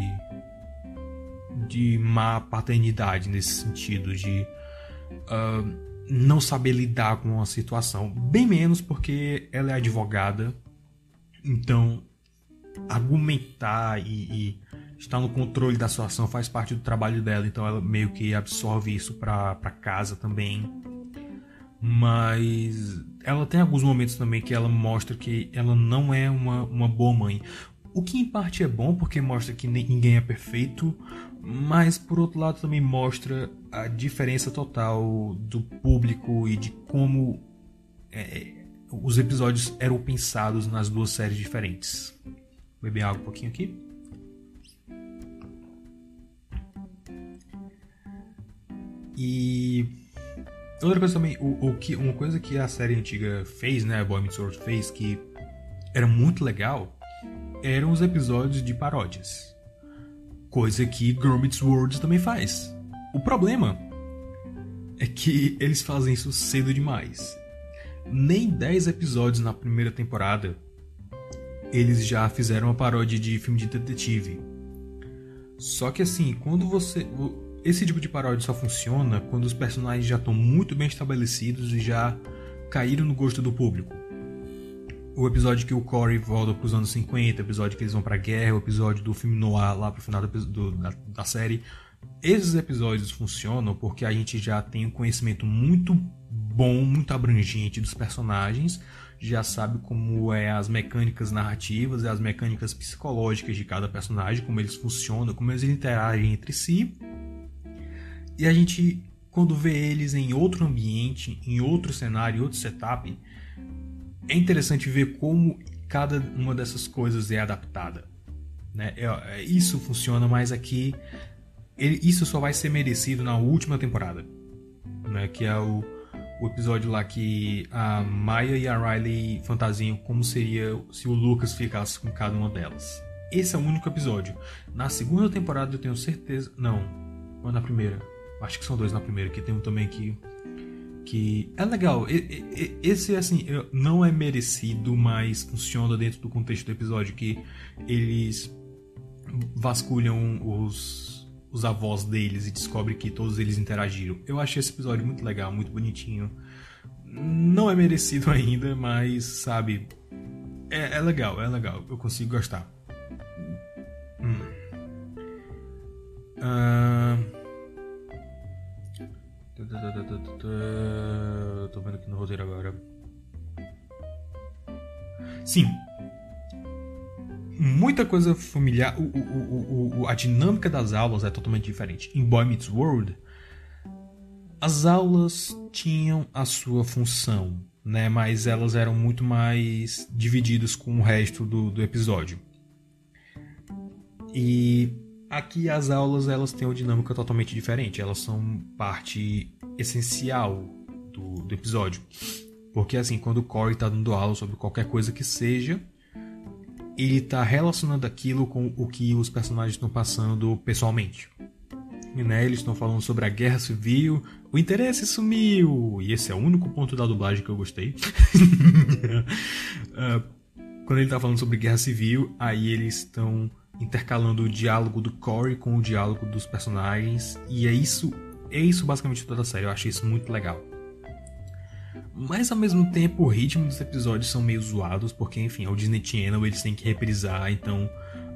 de má paternidade nesse sentido, de uh, não saber lidar com a situação. Bem menos porque ela é advogada, então argumentar e, e, estar no controle da situação faz parte do trabalho dela, então ela meio que absorve isso para casa também. Mas ela tem alguns momentos também que ela mostra que ela não é uma, uma boa mãe. O que em parte é bom porque mostra que ninguém é perfeito, mas por outro lado também mostra a diferença total do público e de como é, os episódios eram pensados nas duas séries diferentes beber água um pouquinho aqui. E outra coisa também, o, o, que, uma coisa que a série antiga fez, né, Boy Meets World fez, que era muito legal, eram os episódios de paródias. Coisa que Girl Meets World também faz. O problema é que eles fazem isso cedo demais. Nem 10 episódios na primeira temporada eles já fizeram uma paródia de filme de detetive. Só que assim, quando você. Esse tipo de paródia só funciona quando os personagens já estão muito bem estabelecidos e já caíram no gosto do público. O episódio que o Corey volta para os anos 50, o episódio que eles vão para a guerra, o episódio do filme noir lá pro final do, do, da, da série. Esses episódios funcionam porque a gente já tem um conhecimento muito bom, muito abrangente dos personagens, já sabe como é as mecânicas narrativas e as mecânicas psicológicas de cada personagem, como eles funcionam, como eles interagem entre si. E a gente, quando vê eles em outro ambiente, em outro cenário, outro setup, é interessante ver como cada uma dessas coisas é adaptada. Né? É, é, isso funciona, mas aqui isso só vai ser merecido na última temporada, né? que é o o episódio lá que a Maya e a Riley fantasiam como seria se o Lucas ficasse com cada uma delas. Esse é o único episódio. Na segunda temporada eu tenho certeza. Não, ou na primeira. Acho que são dois na primeira, que tem um também que. Que é legal. Esse, assim, não é merecido, mas funciona dentro do contexto do episódio. Que eles vasculham os os avós deles e descobre que todos eles interagiram. Eu achei esse episódio muito legal, muito bonitinho. Não é merecido [laughs] ainda, mas sabe, é, é legal, é legal. Eu consigo gostar. Hum. Uh... Tô vendo aqui no roteiro agora. Sim, muita coisa familiar. O, o, o, a dinâmica das aulas é totalmente diferente. Em Boy Meets World, as aulas tinham a sua função, né? Mas elas eram muito mais divididas com o resto do, do episódio. E aqui as aulas elas têm uma dinâmica totalmente diferente. Elas são parte essencial do, do episódio. Porque assim, quando o Corey está dando aula sobre qualquer coisa que seja, ele está relacionando aquilo com o que os personagens estão passando pessoalmente. E, né, eles estão falando sobre a guerra civil, o interesse sumiu! E esse é o único ponto da dublagem que eu gostei. uh, [laughs] quando ele está falando sobre guerra civil, aí eles estão intercalando o diálogo do Corey com o diálogo dos personagens. E é isso, é isso basicamente toda a série. Eu achei isso muito legal. Mas ao mesmo tempo o ritmo dos episódios são meio zoados, porque enfim, é o Disney Channel, eles têm que reprisar, então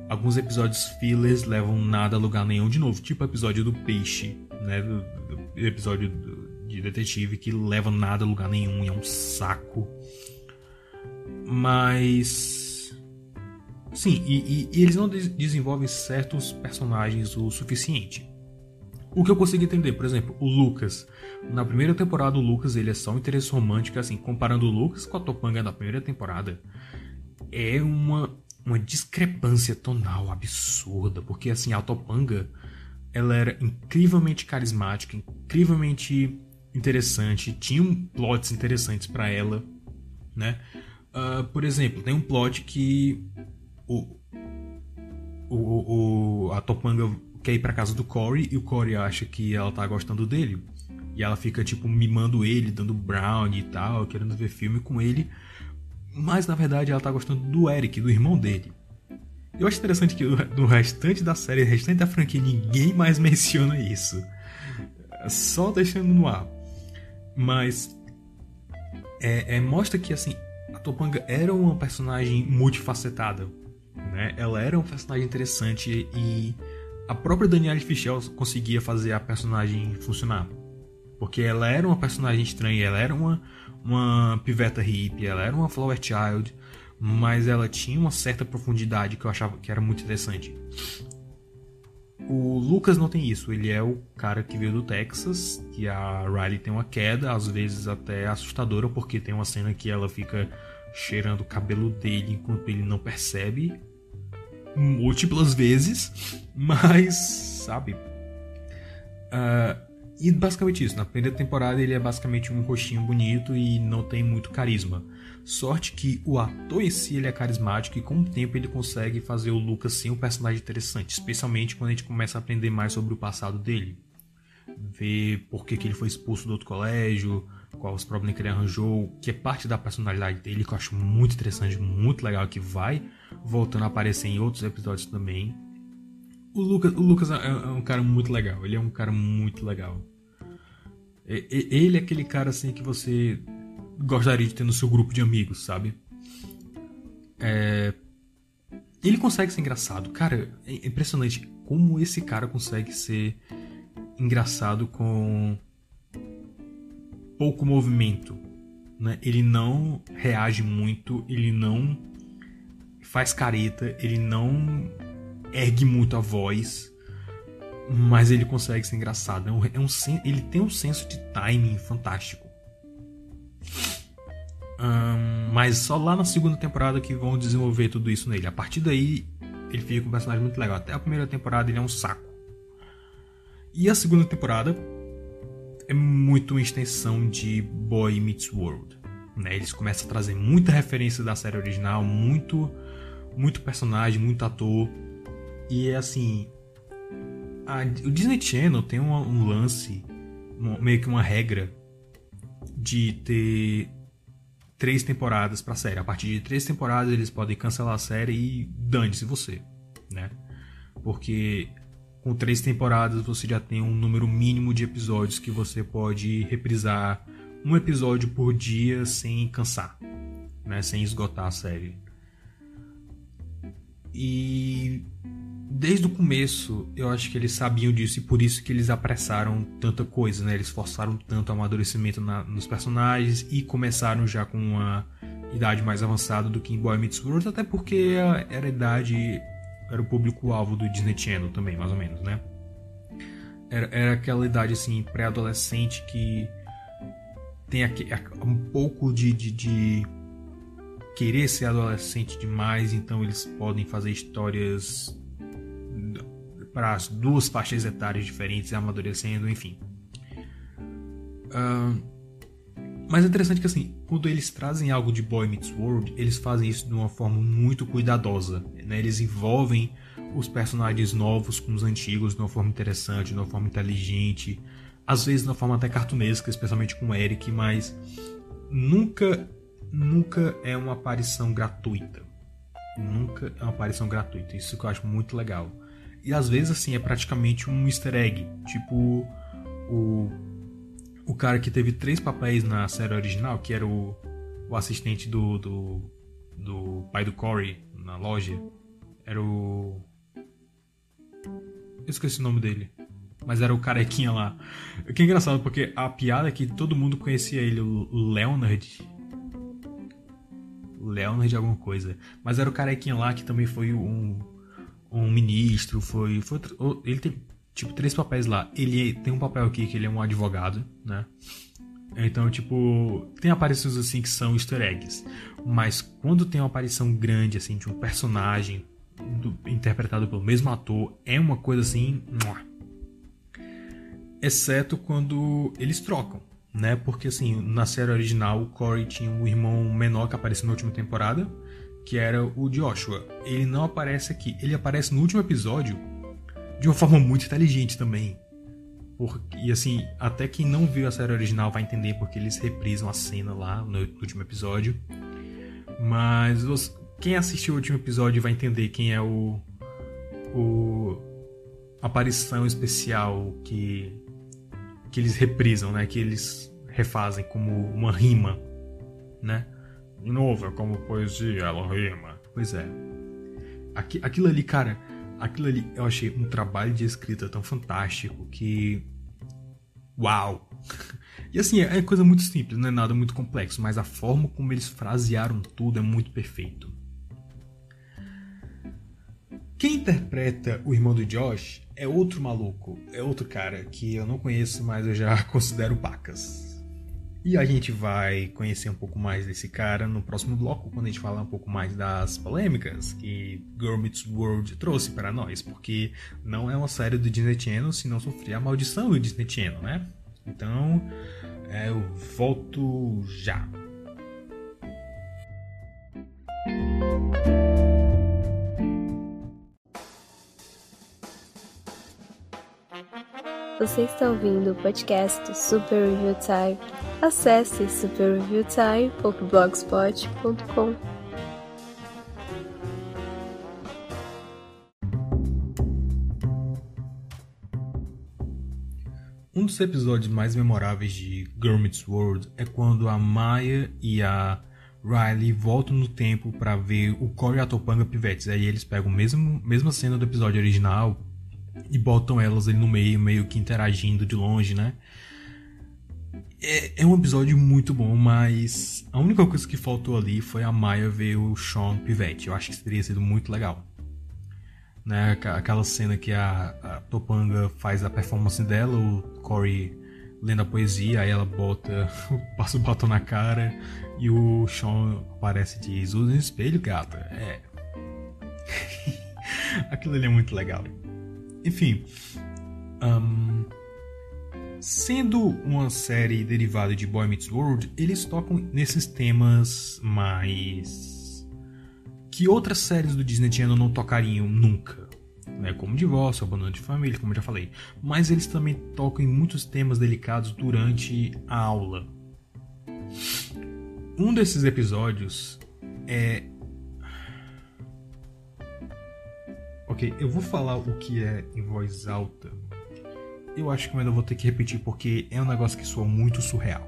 alguns episódios fillers levam nada a lugar nenhum de novo, tipo o episódio do peixe, né, do episódio de detetive que leva nada a lugar nenhum é um saco. Mas sim, e, e, e eles não desenvolvem certos personagens o suficiente. O que eu consigo entender, por exemplo, o Lucas. Na primeira temporada, o Lucas ele é só um interesse romântico, assim, comparando o Lucas com a Topanga da primeira temporada, é uma, uma discrepância tonal absurda, porque assim, a Topanga ela era incrivelmente carismática, incrivelmente interessante, tinha plots interessantes para ela, né? Uh, por exemplo, tem um plot que o, o, o, a Topanga quer ir pra casa do Corey e o Corey acha que ela tá gostando dele. E ela fica, tipo, mimando ele, dando brownie e tal, querendo ver filme com ele. Mas na verdade ela tá gostando do Eric, do irmão dele. Eu acho interessante que no restante da série, no restante da franquia, ninguém mais [laughs] menciona isso. Só deixando no ar. Mas. É, é, mostra que, assim, a Topanga era uma personagem multifacetada. Né? Ela era um personagem interessante e a própria Danielle Fischel conseguia fazer a personagem funcionar. Porque ela era uma personagem estranha, ela era uma, uma piveta hippie, ela era uma flower child, mas ela tinha uma certa profundidade que eu achava que era muito interessante. O Lucas não tem isso, ele é o cara que veio do Texas, que a Riley tem uma queda, às vezes até assustadora, porque tem uma cena que ela fica cheirando o cabelo dele enquanto ele não percebe, múltiplas vezes, [laughs] mas, sabe? Uh, e basicamente isso. Na primeira temporada ele é basicamente um rostinho bonito e não tem muito carisma. Sorte que o ator em si ele é carismático e com o tempo ele consegue fazer o Lucas sim um personagem interessante, especialmente quando a gente começa a aprender mais sobre o passado dele. Ver por que, que ele foi expulso do outro colégio, quais os problemas que ele arranjou, que é parte da personalidade dele, que eu acho muito interessante, muito legal, que vai voltando a aparecer em outros episódios também. O Lucas, o Lucas é, é um cara muito legal, ele é um cara muito legal. Ele é aquele cara assim que você gostaria de ter no seu grupo de amigos, sabe? É... Ele consegue ser engraçado. Cara, é impressionante como esse cara consegue ser engraçado com pouco movimento. Né? Ele não reage muito, ele não faz careta, ele não ergue muito a voz, mas ele consegue ser engraçado. É um, é um, ele tem um senso de timing fantástico. Mas só lá na segunda temporada que vão desenvolver tudo isso nele. A partir daí, ele fica um personagem muito legal. Até a primeira temporada ele é um saco. E a segunda temporada é muito uma extensão de Boy Meets World. Né? Eles começam a trazer muita referência da série original, muito, muito personagem, muito ator. E é assim. A, o Disney Channel tem um, um lance, meio que uma regra, de ter três temporadas pra série. A partir de três temporadas eles podem cancelar a série e dane-se você, né? Porque com três temporadas você já tem um número mínimo de episódios que você pode reprisar um episódio por dia sem cansar, né? Sem esgotar a série. E desde o começo eu acho que eles sabiam disso e por isso que eles apressaram tanta coisa, né? Eles forçaram tanto o amadurecimento na, nos personagens e começaram já com uma idade mais avançada do que em Boy Meets World, até porque era a idade era o público-alvo do Disney Channel também, mais ou menos, né? Era, era aquela idade assim, pré-adolescente que tem aqui, um pouco de, de, de querer ser adolescente demais, então eles podem fazer histórias para as duas faixas etárias diferentes, amadurecendo, enfim. Uh, mas é interessante que assim, quando eles trazem algo de Boy Meets World, eles fazem isso de uma forma muito cuidadosa. Né? Eles envolvem os personagens novos com os antigos de uma forma interessante, de uma forma inteligente, às vezes de uma forma até cartunesca, especialmente com o Eric, mas nunca, nunca é uma aparição gratuita. Nunca é uma aparição gratuita. Isso que eu acho muito legal. E às vezes assim é praticamente um easter egg, tipo o o cara que teve três papéis na série original, que era o, o assistente do, do, do pai do Corey na loja, era o. Eu esqueci o nome dele. Mas era o carequinha lá. Que é engraçado, porque a piada é que todo mundo conhecia ele, o Leonard. Leonard alguma coisa. Mas era o carequinha lá que também foi um, um ministro, foi, foi. Ele tem tipo, três papéis lá. Ele tem um papel aqui que ele é um advogado, né? Então, tipo, tem aparições assim que são easter eggs. Mas quando tem uma aparição grande, assim, de um personagem do, interpretado pelo mesmo ator, é uma coisa assim. Exceto quando eles trocam, né? Porque, assim, na série original, o Corey tinha um irmão menor que apareceu na última temporada, que era o Joshua. Ele não aparece aqui. Ele aparece no último episódio de uma forma muito inteligente também. Porque, e assim, até quem não viu a série original vai entender porque eles reprisam a cena lá no último episódio. Mas quem assistiu o último episódio vai entender quem é o. o aparição especial que, que eles reprisam, né? Que eles refazem como uma rima, né? É como poesia, ela rima. Pois é. Aquilo ali, cara, aquilo ali eu achei um trabalho de escrita tão fantástico que. Uau! [laughs] E assim, é coisa muito simples, não é nada muito complexo, mas a forma como eles frasearam tudo é muito perfeito. Quem interpreta o irmão do Josh é outro maluco, é outro cara que eu não conheço, mas eu já [laughs] considero pacas. E a gente vai conhecer um pouco mais desse cara no próximo bloco, quando a gente falar um pouco mais das polêmicas que Girl Meets World trouxe para nós, porque não é uma série do Disney Channel se não sofrer a maldição do Disney Channel, né? Então, é, eu volto já. Você está ouvindo o podcast Super Review Time. Acesse superreviewtime.blogspot.com. Um dos episódios mais memoráveis de Girl Meets World é quando a Maya e a Riley voltam no tempo para ver o Corey e a Topanga pivetes. Aí eles pegam a mesma cena do episódio original, e botam elas ali no meio, meio que interagindo de longe, né? É, é um episódio muito bom, mas a única coisa que faltou ali foi a Maya ver o Sean Pivete. Eu acho que teria sido muito legal. Né? Aquela cena que a, a Topanga faz a performance dela, o Corey lendo a poesia, aí ela bota, [laughs] passa o batom na cara e o Sean aparece e diz: usa um espelho, gata. É. [laughs] Aquilo ali é muito legal. Enfim. Um, sendo uma série derivada de Boy Meets World, eles tocam nesses temas mais. que outras séries do Disney Channel não tocariam nunca. Né? Como divórcio, abandono de família, como eu já falei. Mas eles também tocam em muitos temas delicados durante a aula. Um desses episódios é Ok, eu vou falar o que é em voz alta. Eu acho que eu ainda vou ter que repetir porque é um negócio que soa muito surreal.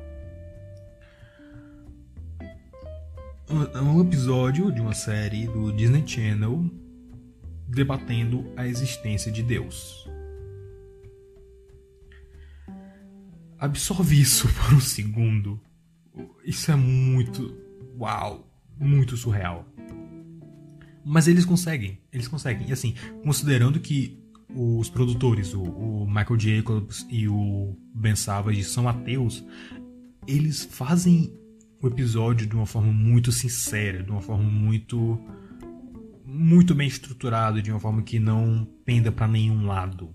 Um episódio de uma série do Disney Channel debatendo a existência de Deus. Absorve isso [laughs] por um segundo. Isso é muito. Uau! Muito surreal. Mas eles conseguem, eles conseguem. E assim, considerando que os produtores, o, o, Michael Jacobs e o Ben Savage, são ateus, eles fazem o episódio de uma forma muito sincera, de uma forma muito muito bem estruturada, de uma forma que não penda para nenhum lado.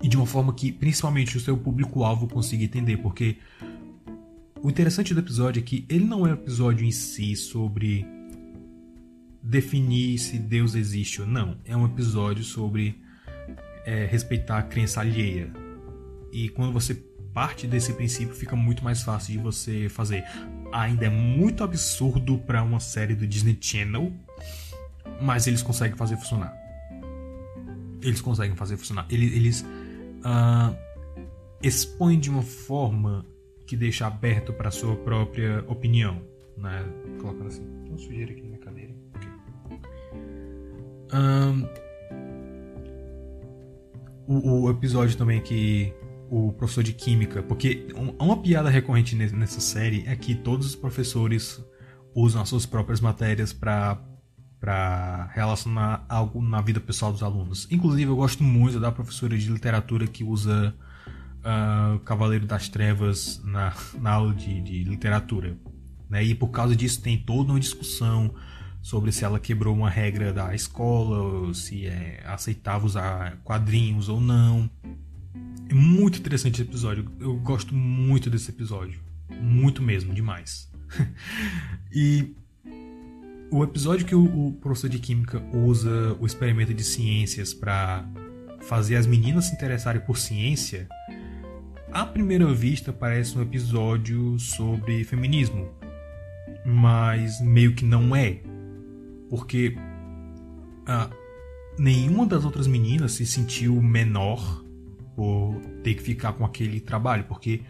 E de uma forma que principalmente o seu público-alvo consiga entender, porque o interessante do episódio é que ele não é um episódio em si sobre definir se Deus existe ou não. É um episódio sobre é, respeitar a crença alheia. E quando você parte desse princípio, fica muito mais fácil de você fazer. Ainda é muito absurdo para uma série do Disney Channel, mas eles conseguem fazer funcionar. Eles conseguem fazer funcionar. Eles, eles uh, expõem de uma forma que deixa aberto para sua própria opinião, né? Colocando assim, uma sujeira aqui. Okay. Um, o, o, episódio também que o professor de química, porque uma piada recorrente nessa série é que todos os professores usam as suas próprias matérias para para relacionar algo na vida pessoal dos alunos. Inclusive, eu gosto muito da professora de literatura que usa uh, Cavaleiro das Trevas na, [laughs] na aula de, de literatura. Né? E por causa disso tem toda uma discussão sobre se ela quebrou uma regra da escola, se é aceitável usar quadrinhos ou não. É muito interessante esse episódio. Eu gosto muito desse episódio. Muito mesmo, demais. [laughs] e o episódio que o, o, professor de química usa o experimento de ciências para fazer as meninas se interessarem por ciência, à primeira vista parece um episódio sobre feminismo, mas meio que não é porque ah, nenhuma das outras meninas se sentiu menor por ter que ficar com aquele trabalho, porque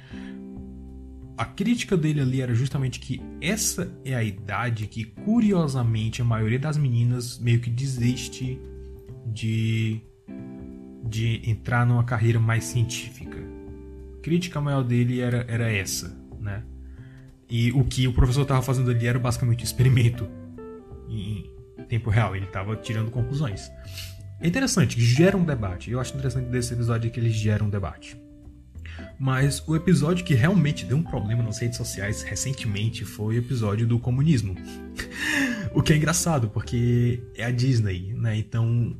a crítica dele ali era justamente que essa é a idade que, curiosamente, a maioria das meninas meio que desiste de, de entrar numa carreira mais científica. A crítica maior dele era, era essa, né? E o que o professor estava fazendo ali era basicamente um experimento em tempo real, ele estava tirando conclusões. É interessante, gera um debate. Eu acho interessante desse episódio que ele gera um debate. Mas o episódio que realmente deu um problema nas redes sociais recentemente foi o episódio do comunismo. [laughs] o que é engraçado, porque é a Disney, né? Então.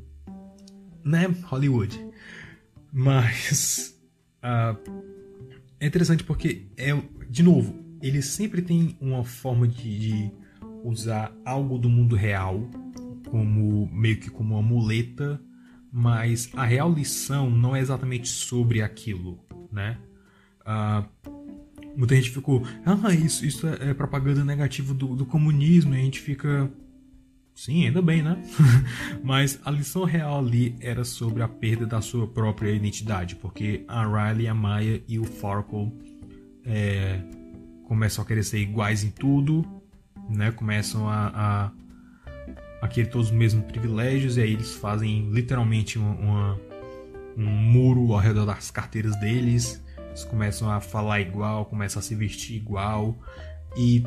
Né? Hollywood. Mas. Uh, [laughs] é interessante porque, é, de novo, ele sempre tem uma forma de, de usar algo do mundo real como meio que como uma muleta, mas a real lição não é exatamente sobre aquilo, né? Uh, muita gente ficou, ah, isso, isso é, é propaganda negativa do, do comunismo, e a gente fica, sim, ainda bem, né? [laughs] mas a lição real ali era sobre a perda da sua própria identidade, porque a Riley, a Maya e o Farkle é, começam a querer ser iguais em tudo, né? Começam a, a, a querer todos os mesmos privilégios e aí eles fazem literalmente uma, uma, um muro ao redor das carteiras deles. Eles começam a falar igual, começam a se vestir igual e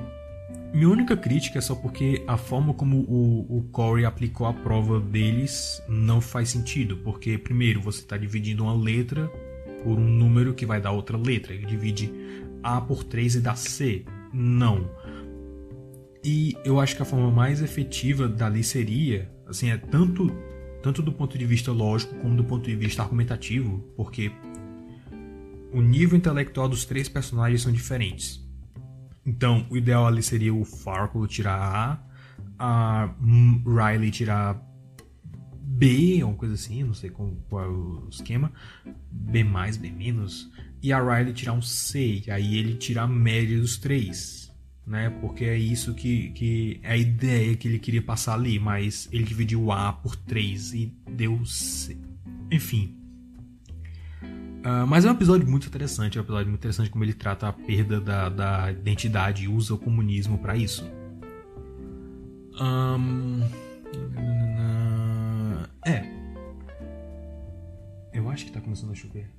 minha única crítica é só porque a forma como o, o Corey aplicou a prova deles não faz sentido. Porque, primeiro, você está dividindo uma letra por um número que vai dar outra letra. Ele divide A por 3 e dá C. Não. E eu acho que a forma mais efetiva dali seria, assim, é tanto tanto do ponto de vista lógico como do ponto de vista argumentativo, porque o nível intelectual dos três personagens são diferentes. Então, o ideal ali seria o Farquaad tirar A, a Riley tirar B, uma coisa assim, não sei qual, qual é o esquema, B+, B-, e a Riley tirar um C, aí ele tirar a média dos três né? Porque é isso que, que é a ideia que ele queria passar ali, mas ele dividiu A por 3 e deu C. Enfim. Uh, mas é um episódio muito interessante, é um episódio muito interessante como ele trata a perda da, da identidade e usa o comunismo para isso. Um... É. Eu acho que tá começando a chover.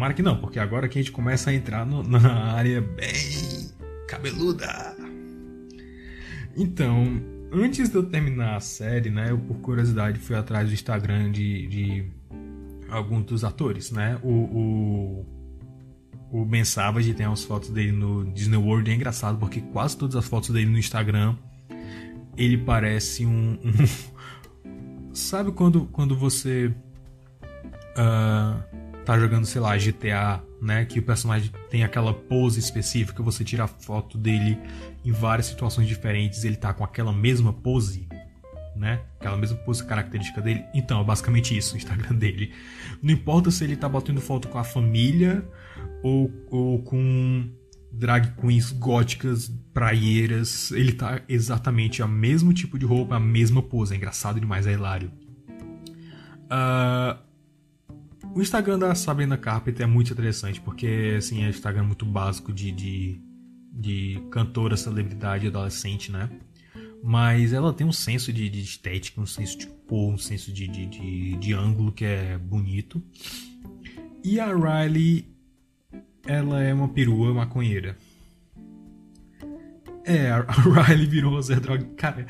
Tomara que não, porque agora que a gente começa a entrar no, na área bem cabeluda. Então, antes de eu terminar a série, né, eu por curiosidade fui atrás do Instagram de, de alguns dos atores, né? O, o, o Ben Savage tem as fotos dele no Disney World é engraçado porque quase todas as fotos dele no Instagram ele parece um, um... [laughs] sabe quando quando você uh, tá jogando sei lá GTA né que o personagem tem aquela pose específica você tira a foto dele em várias situações diferentes ele tá com aquela mesma pose né? Aquela mesma pose característica dele. Então, é basicamente isso o Instagram dele. Não importa se ele tá batendo foto com a família ou, ou com drag queens góticas, praieiras. Ele tá exatamente a mesmo tipo de roupa, a mesma pose. É engraçado demais, é hilário. Uh, o Instagram da Sabrina Carpenter é muito interessante, porque assim, é um Instagram muito básico de, de, de cantora, celebridade, adolescente, né? Mas ela tem um senso de, de estética, um senso de cor, um senso de, de, de, de ângulo que é bonito. E a Riley, ela é uma perua maconheira. É, a [laughs] Riley virou Zé Droga. Cara,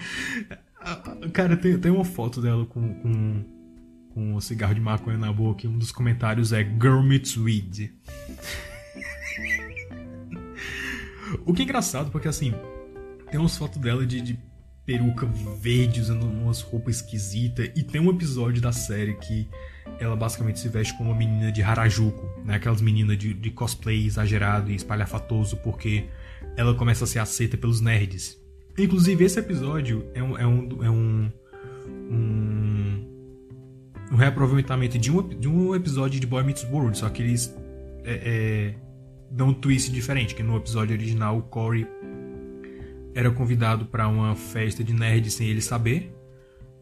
cara tem, tem uma foto dela com, com, com um cigarro de maconha na boca e um dos comentários é Girl Meets Weed. [laughs] o que é engraçado, porque assim, tem umas fotos dela de, de peruca verde, usando umas roupas esquisitas. E tem um episódio da série que ela basicamente se veste como uma menina de Harajuku, né? Aquelas meninas de, de cosplay exagerado e espalhafatoso, porque ela começa a ser aceita pelos nerds. Inclusive, esse episódio é um, é um, é um, um, um reaproveitamento de um, de um episódio de Boy Meets World, só que eles é, é, dão um twist diferente, que no episódio original o Corey era convidado para uma festa de nerd sem ele saber.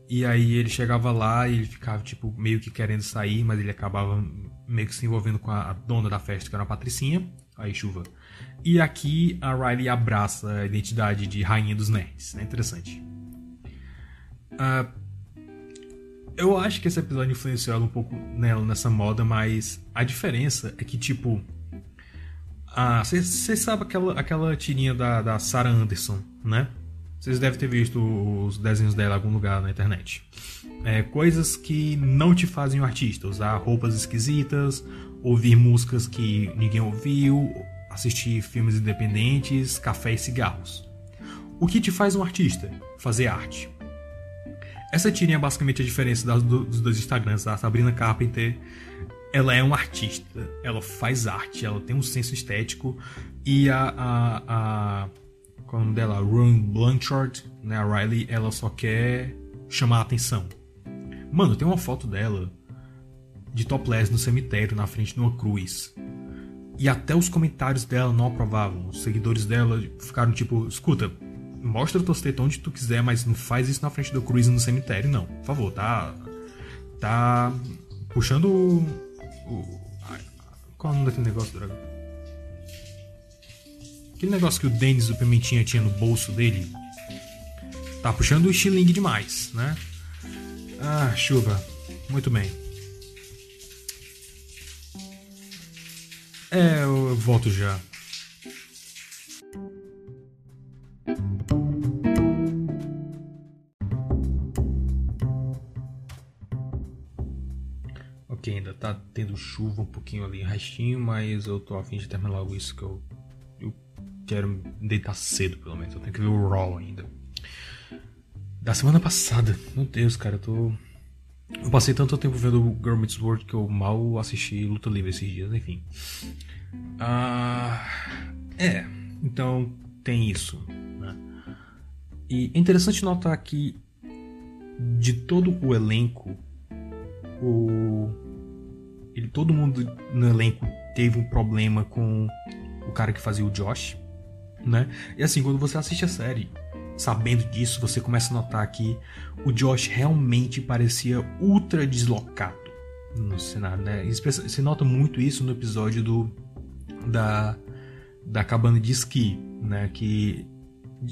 E aí ele chegava lá e ele ficava tipo meio que querendo sair, mas ele acabava meio que se envolvendo com a dona da festa, que era a Patricinha. Aí chuva. E aqui a Riley abraça a identidade de rainha dos nerds. É interessante. Uh, eu acho que esse episódio influenciou ela um pouco nela nessa moda, mas a diferença é que tipo você sabe aquela, aquela tirinha da, da Sarah Anderson, né? Vocês devem ter visto os desenhos dela em algum lugar na internet. É, coisas que não te fazem um artista. Usar roupas esquisitas, ouvir músicas que ninguém ouviu, assistir filmes independentes, café e cigarros. O que te faz um artista? Fazer arte. Essa tirinha é basicamente a diferença das, dos dois Instagrams, da Sabrina Carpenter ela é uma artista, ela faz arte, ela tem um senso estético e a a, a qual é o nome dela, Rune Blanchard, né, a Riley, ela só quer chamar a atenção. Mano, tem uma foto dela de topless no cemitério na frente de uma cruz. E até os comentários dela não aprovavam. Os seguidores dela ficaram tipo, escuta, mostra o teu tetas onde tu quiser, mas não faz isso na frente da cruz no cemitério, não. Por favor, tá tá puxando o. Qual é o nome daquele negócio, Dragon? Aquele negócio que o Denis do Pimentinha tinha no bolso dele. Tá puxando o estilingue demais, né? Ah, chuva. Muito bem. É, eu volto já. Ainda tá tendo chuva um pouquinho ali, restinho, mas eu tô afim de terminar logo isso que eu, eu quero deitar cedo, pelo menos. Eu tenho que ver o Raw ainda. Da semana passada, meu Deus, cara, eu tô. Eu passei tanto tempo vendo o Girl Meets World que eu mal assisti Luta Livre esses dias, enfim. Ah, é, então tem isso. Né? E é interessante notar que de todo o elenco, o ele, todo mundo no elenco teve um problema com o cara que fazia o Josh, né? E assim, quando você assiste a série, sabendo disso, você começa a notar que o Josh realmente parecia ultra deslocado no cenário, né? Você nota muito isso no episódio do da da cabana de esqui, né? Que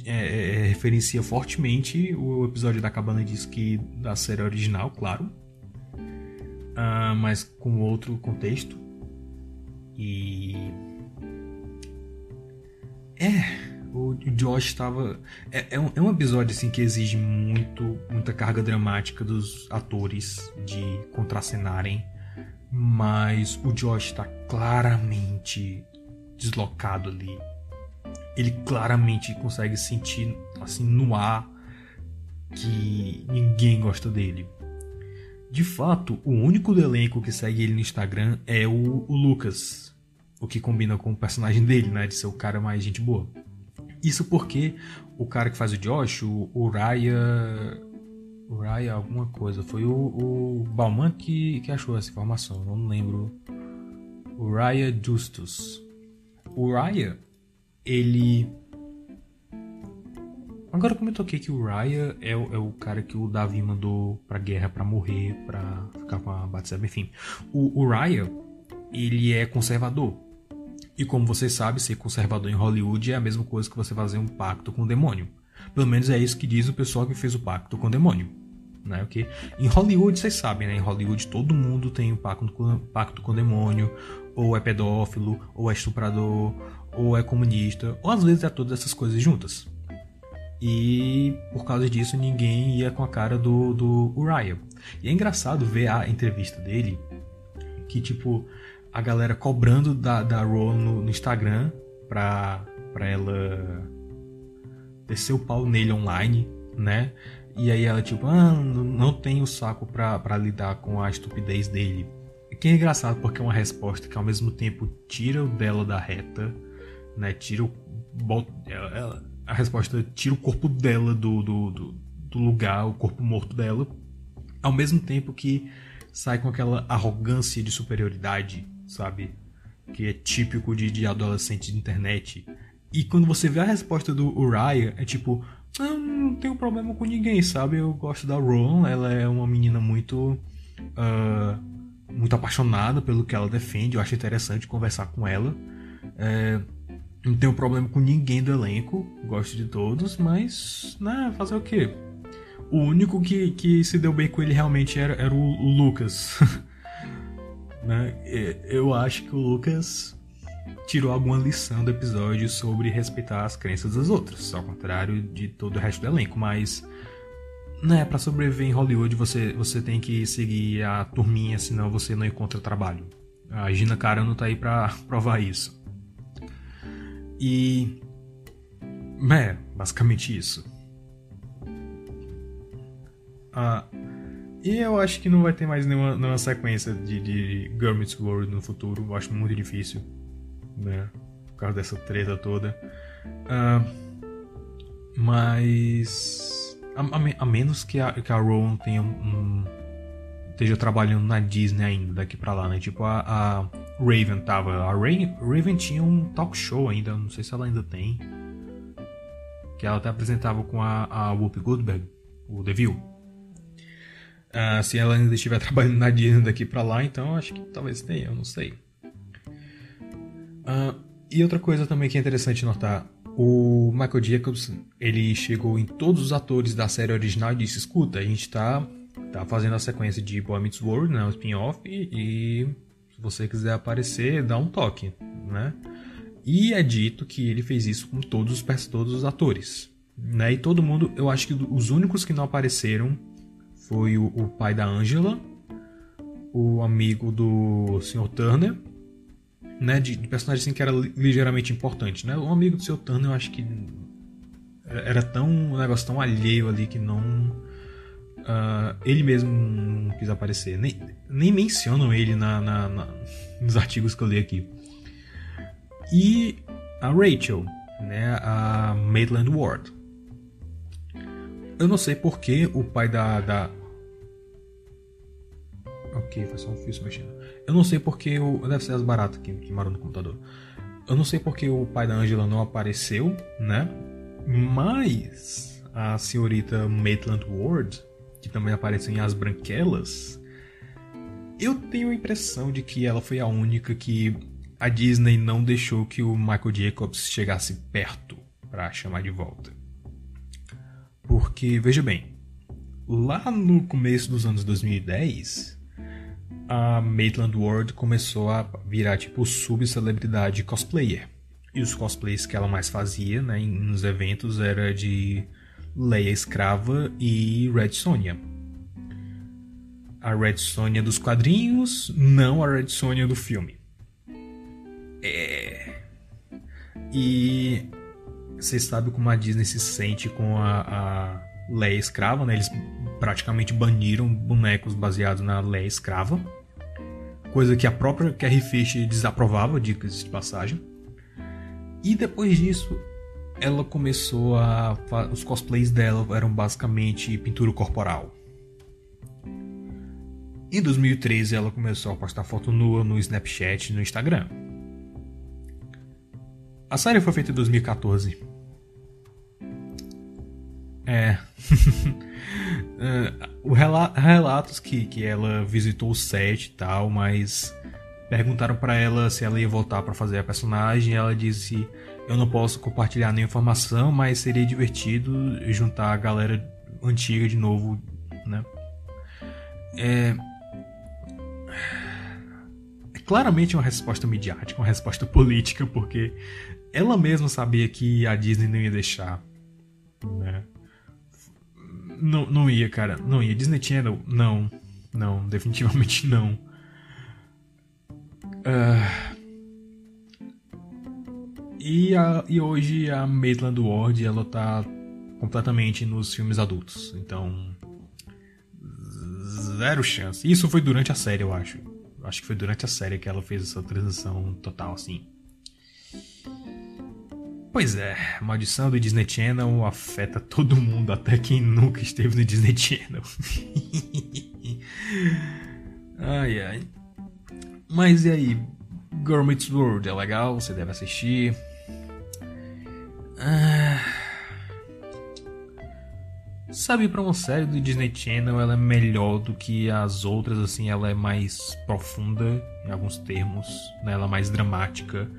é, é, é referencia fortemente o episódio da cabana de esqui da série original, claro, uh, mas com outro contexto. E. É. o Josh estava. É, é, um, é um episódio assim que exige muito, muita carga dramática dos atores de contracenarem. Mas o Josh está claramente deslocado ali. Ele claramente consegue sentir assim no ar que ninguém gosta dele. De fato, o único do elenco que segue ele no Instagram é o, o Lucas, o que combina com o personagem dele, né, de ser o cara mais gente boa. Isso porque o cara que faz o Josh, o, o Raya. O Raya alguma coisa. Foi o, o Bauman que, que achou essa informação. Não lembro. O Raya Justus. O Raya, ele. Agora como eu toquei que o Raya é o, é o cara que o Davi mandou pra guerra pra morrer, pra ficar com a Batseba, enfim. O, o Raya, ele é conservador. E como você sabe, ser conservador em Hollywood é a mesma coisa que você fazer um pacto com o demônio. Pelo menos é isso que diz o pessoal que fez o pacto com o demônio. Né? Okay? Em Hollywood, vocês sabem, né? Em Hollywood todo mundo tem um pacto com, pacto com o demônio, ou é pedófilo, ou é estuprador, ou é comunista, ou às vezes é todas essas coisas juntas. E por causa disso ninguém ia com a cara do, do Uriah. E é engraçado ver a entrevista dele, que tipo, a galera cobrando da, da Ro no, no, Instagram pra, pra ela descer o pau nele online, né? E aí ela, tipo, ah, não tem o saco pra, pra lidar com a estupidez dele. Que é engraçado porque é uma resposta que ao mesmo tempo tira o dela da reta, né? Tira o. Bota, ela, a resposta tira o corpo dela do, do, do, do lugar, o corpo morto dela, ao mesmo tempo que sai com aquela arrogância de superioridade sabe? Que é típico de, de adolescente de internet. E quando você vê a resposta do Uriah, é tipo, ah, não tenho problema com ninguém, sabe? Eu gosto da Ron, ela é uma menina muito. Uh, muito apaixonada pelo que ela defende, eu acho interessante conversar com ela. É, não tenho problema com ninguém do elenco, gosto de todos, mas, né, fazer o quê? O único que, que se deu bem com ele realmente era, era o, Lucas. [laughs] Né? Eu acho que o Lucas tirou alguma lição do episódio sobre respeitar as crenças dos outros, ao contrário de todo o resto do elenco, mas né, para sobreviver em Hollywood você, você tem que seguir a turminha, senão você não encontra trabalho. A Gina Carano tá aí pra provar isso. E. É, basicamente isso. Ah, e eu acho que não vai ter mais nenhuma, nenhuma sequência de, de Girl Meets World no futuro. Eu acho muito difícil, né? Por causa dessa treta toda. Uh, mas. A, a, a, menos que a, que a Rowan tenha um, esteja trabalhando na Disney ainda, daqui pra lá, né? Tipo, a, a Raven tava. A Raven, Raven tinha um talk show ainda, não sei se ela ainda tem. Que ela até apresentava com a, a Whoopi Goldberg, o The View. Uh, se ela ainda estiver [laughs] trabalhando na Disney daqui para lá, então acho que talvez tenha, eu não sei. Uh, e outra coisa também que é interessante notar, o Michael Jacobs, ele chegou em todos os atores da série original e disse, escuta, a gente tá, tá fazendo a sequência de Boy Meets World, né, o spin-off, e se você quiser aparecer, dá um toque, né? E é dito que ele fez isso com todos os, todos os atores, né? E todo mundo, eu acho que os únicos que não apareceram foi o, o pai da Angela, o amigo do Sr. Turner, né, de, de personagem assim que era ligeiramente importante, né? O amigo do Sr. Turner eu acho que era tão um negócio tão alheio ali que não uh, ele mesmo não quis aparecer, nem, nem mencionam ele na, na, na, nos artigos que eu li aqui. E a Rachel, né, a Maitland Ward. Eu não sei porque o pai da, da. Ok, foi só um fio se mexendo. Eu não sei porque o. Deve ser as baratas que, que moram no computador. Eu não sei porque o pai da Angela não apareceu, né? Mas a senhorita Maitland Ward, que também apareceu em As Branquelas, eu tenho a impressão de que ela foi a única que a Disney não deixou que o Michael Jacobs chegasse perto para chamar de volta. Porque, veja bem, lá no começo dos anos 2010, a Maitland Ward começou a virar tipo subcelebridade cosplayer. E os cosplays que ela mais fazia, né, nos eventos era de Leia Escrava e Red Sonja. A Red Sonja dos quadrinhos, não a Red Sonja do filme. É. E você sabe como a Disney se sente com a, a Leia Escrava, né? Eles praticamente baniram bonecos baseados na Leia Escrava. Coisa que a própria Carrie Fisher desaprovava, dicas de passagem. E depois disso, ela começou a. Os cosplays dela eram basicamente pintura corporal. Em 2013, ela começou a postar foto nua no Snapchat e no Instagram. A série foi feita em 2014. É. [laughs] é o rela relatos que, que ela visitou o set e tal, mas perguntaram para ela se ela ia voltar para fazer a personagem. Ela disse: Eu não posso compartilhar nenhuma informação, mas seria divertido juntar a galera antiga de novo, né? É, é claramente uma resposta midiática, uma resposta [laughs] política, porque ela mesma sabia que a Disney não ia deixar, né? Não, não ia, cara. Não ia. Disney Channel, não. Não, definitivamente não. Uh... E, a, e hoje a Maitland Ward, ela tá completamente nos filmes adultos. Então. Zero chance. Isso foi durante a série, eu acho. Acho que foi durante a série que ela fez essa transição total, assim. Pois é, maldição do Disney Channel afeta todo mundo, até quem nunca esteve no Disney Channel. [laughs] ai ai. Mas e aí? Girl Meets World é legal, você deve assistir. Ah... Sabe, para uma série do Disney Channel ela é melhor do que as outras, assim, ela é mais profunda em alguns termos, né? ela é mais dramática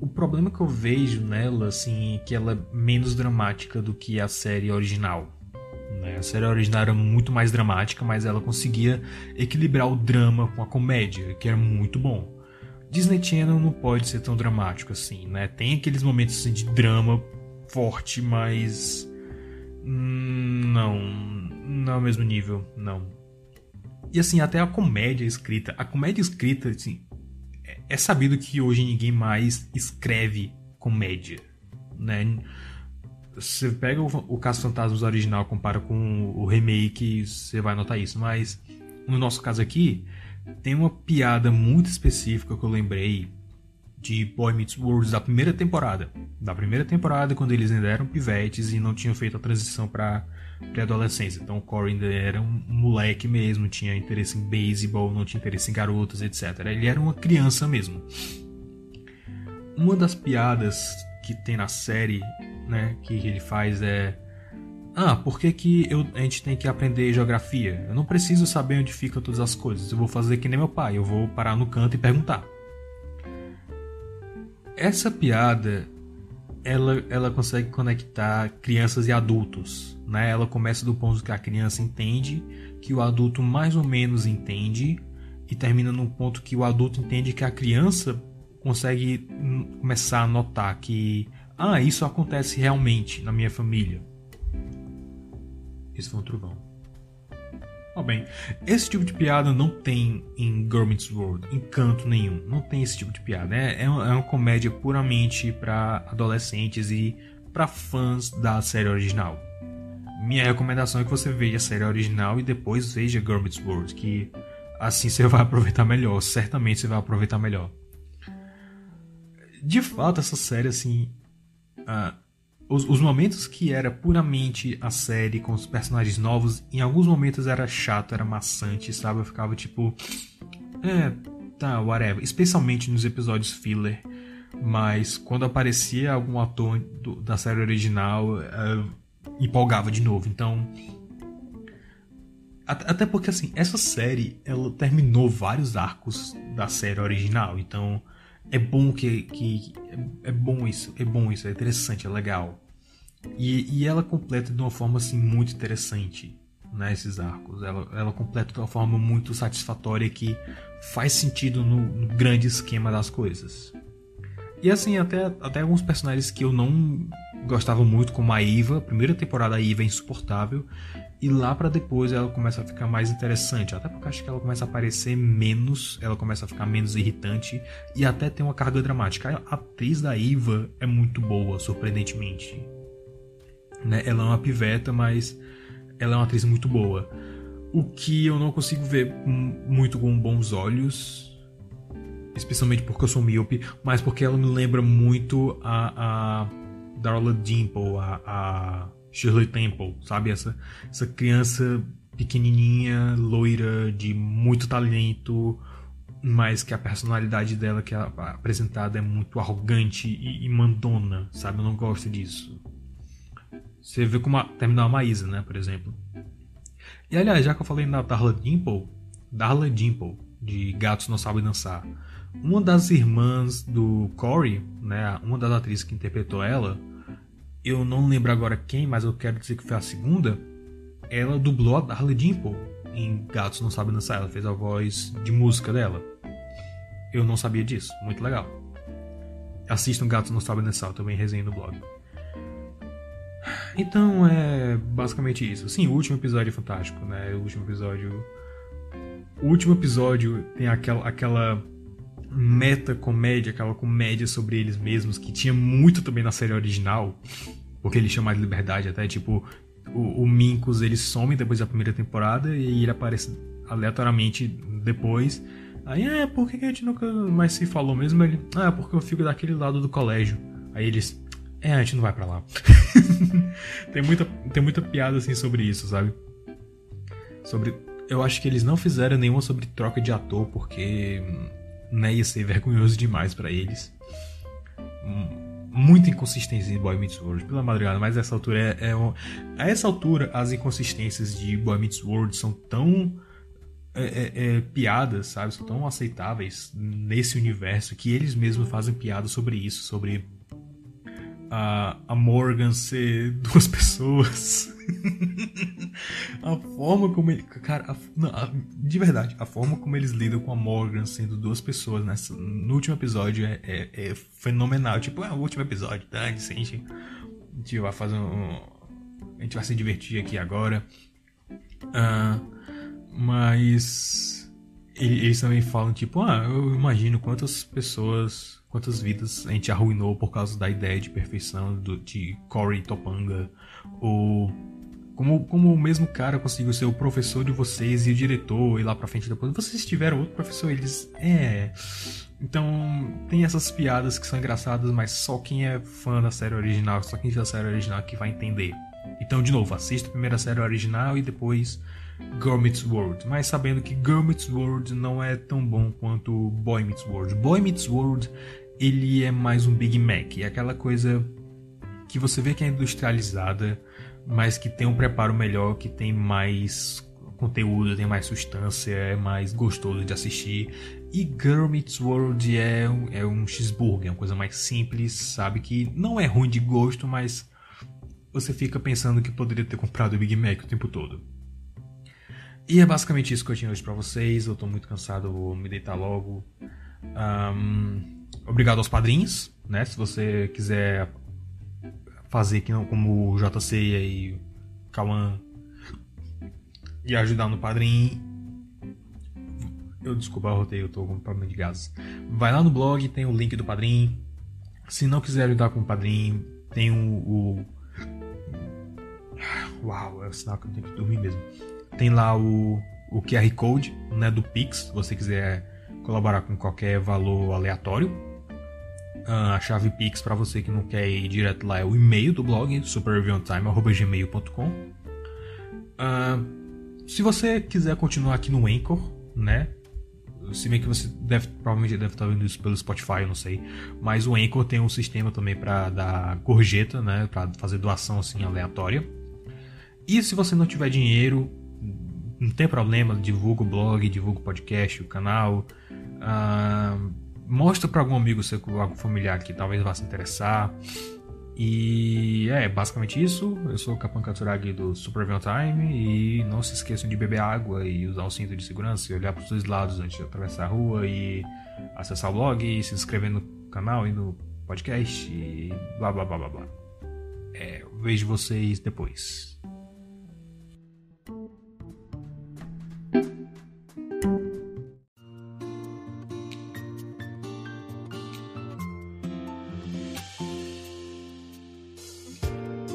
o problema que eu vejo nela, assim, é que ela é menos dramática do que a série original. Né? A série original era muito mais dramática, mas ela conseguia equilibrar o drama com a comédia, que era muito bom. Disney Channel não pode ser tão dramático assim, né? Tem aqueles momentos assim, de drama forte, mas. Hum, não. Não é o mesmo nível, não. E assim, até a comédia escrita. A comédia escrita, assim, é sabido que hoje ninguém mais escreve comédia, né? Você pega o, o Caso Fantasmas original, compara com o remake, você vai notar isso. Mas no nosso caso aqui, tem uma piada muito específica que eu lembrei de Boy Meets World da primeira temporada. Da primeira temporada, quando eles ainda eram pivetes e não tinham feito a transição para pré-adolescência. Então o Corey ainda era um moleque mesmo, tinha interesse em beisebol, não tinha interesse em garotas, etc. Ele era uma criança mesmo. Uma das piadas que tem na série, né, que ele faz é ah, por que, que eu, a gente tem que aprender geografia? Eu não preciso saber onde ficam todas as coisas. Eu vou fazer que nem meu pai. Eu vou parar no canto e perguntar. Essa piada, ela, ela consegue conectar crianças e adultos né? Ela começa do ponto que a criança entende, que o adulto mais ou menos entende, e termina no ponto que o adulto entende que a criança consegue começar a notar que ah, isso acontece realmente na minha família. Esse foi um trovão. Oh, bem, esse tipo de piada não tem em Government's World, em canto nenhum. Não tem esse tipo de piada. É, é, uma, é comédia puramente para adolescentes e para fãs da série original minha recomendação é que você veja a série original e depois veja Gurmit's World, que assim você [laughs] vai aproveitar melhor, certamente você vai aproveitar melhor. De fato, essa série, assim. Uh, os, os, momentos que era puramente a série com os personagens novos, em alguns momentos era chato, era maçante, sabe? Eu ficava tipo. É, tá, whatever. Especialmente nos episódios filler. Mas quando aparecia algum ator do, da série original. Uh, empolgava de novo. Então. Até porque, assim, essa série ela terminou vários arcos da série original. Então, é bom que. que é, é bom isso, é bom isso, é interessante, é legal. E, e ela completa de uma forma, assim, muito interessante né, esses arcos. Ela, ela completa de uma forma muito satisfatória que faz sentido no, no grande esquema das coisas. E assim, até, até alguns personagens que eu não gostava muito, como a Iva. Primeira temporada a Iva é insuportável. E lá para depois ela começa a ficar mais interessante. Até porque acho que ela começa a aparecer menos, ela começa a ficar menos irritante e até tem uma carga dramática. A atriz da Iva é muito boa, surpreendentemente. Né? Ela é uma piveta, mas ela é uma atriz muito boa. O que eu não consigo ver muito com bons olhos, especialmente porque eu sou míope, mas porque ela me lembra muito a, a Darla Dimple, a, a Shirley Temple, sabe? Essa, essa criança pequenininha, loira, de muito talento, mas que a personalidade dela que é apresentada é muito arrogante e, e mandona, sabe? Eu não gosto disso. Você vê como a, a Maísa, né, por exemplo. E aliás, já que eu falei na Darla Dimple, Darla Dimple, de Gatos Não Sabem Dançar, uma das irmãs do Corey, né, uma das atrizes que interpretou ela, eu não lembro agora quem, mas eu quero dizer que foi a segunda, ela dublou a Darla Dimple em Gatos Não Sabem Dançar. Ela fez a voz de música dela. Eu não sabia disso. Muito legal. Assistam Gatos Não Sabem Dançar, eu também resenho no blog. Então é basicamente isso. Sim, o último episódio é fantástico, né? O último episódio. O último episódio tem aquela, aquela meta comédia, aquela comédia sobre eles mesmos, que tinha muito também na série original, porque ele chama de liberdade até, tipo, o, o Minkus ele some depois da primeira temporada e ele aparece aleatoriamente depois. Aí, é, por que a gente nunca mais se falou mesmo? Ele, ah, porque eu fico daquele lado do colégio. Aí eles, é, a gente não vai para lá. [laughs] tem, muita, tem muita piada assim sobre isso, sabe? Sobre. Eu acho que eles não fizeram nenhuma sobre troca de ator, porque né, ia ser vergonhoso demais para eles. Muita inconsistência em Boy Meets World, pela madrugada, mas essa altura é, é um... A essa altura, as inconsistências de Boy Meets World são tão é, é, é, piadas, sabe? São tão aceitáveis nesse universo que eles mesmos fazem piada sobre isso, sobre a, a Morgan ser duas [laughs] pessoas. a forma como ele. Cara, a, não, a, de verdade, a forma como eles lidam com a Morgan sendo duas pessoas nessa, no último episódio é, é, é fenomenal. Tipo, é o último episódio, tá? A gente, a gente vai fazer um. A gente vai se divertir aqui agora. Uh, mas. Eles também falam, tipo, ah, eu imagino quantas pessoas quantas vidas a gente arruinou por causa da ideia de perfeição do, de Corey Topanga, ou como, como o mesmo cara conseguiu ser o professor de vocês e o diretor, e lá pra frente depois, vocês tiveram outro professor, eles, é... Então, tem essas piadas que são engraçadas, mas só quem é fã da série original, só quem viu a série original que vai entender. Então, de novo, assista a primeira série original e depois Girl Meets World, mas sabendo que Girl Meets World não é tão bom quanto Boy Meets World. Boy Meets World ele é mais um Big Mac, é aquela coisa que você vê que é industrializada, mas que tem um preparo melhor, que tem mais conteúdo, tem mais substância, é mais gostoso de assistir. E Girl Meets World é um, é um cheeseburger, é uma coisa mais simples, sabe? Que não é ruim de gosto, mas você fica pensando que poderia ter comprado o Big Mac o tempo todo. E é basicamente isso que eu tinha hoje pra vocês. Eu tô muito cansado, vou me deitar logo. Um, obrigado aos padrinhos, né? Se você quiser fazer que não como o JC e Cauã e ajudar no padrinho. Eu desculpa, eu rotei, eu tô com problema de gás. Vai lá no blog, tem o link do padrinho. Se não quiser ajudar com o padrinho, tem o, o. Uau, é o sinal que eu tenho que dormir mesmo. Tem lá o, o QR Code né, do Pix, se você quiser colaborar com qualquer valor aleatório. Ah, a chave Pix para você que não quer ir direto lá é o e-mail do blog, superreviewtime.gmail.com. Uh, ah, se você quiser continuar aqui no Anchor, né? Se bem que você deve, provavelmente deve estar vendo isso pelo Spotify, eu não sei. Mas o Anchor tem um sistema também para dar gorjeta, né? Para fazer doação assim aleatória. E se você não tiver dinheiro, não tem problema, divulga o blog, divulga o podcast, o canal. Uh, mostra para algum amigo seu, algum familiar que talvez vá se interessar. E é basicamente isso. Eu sou o Capan Katsuragi do Super Time e não se esqueçam de beber água e usar o cinto de segurança e olhar para os dois lados antes de atravessar a rua e acessar o blog e se inscrever no canal e no podcast e blá blá blá blá blá. É, vejo vocês depois.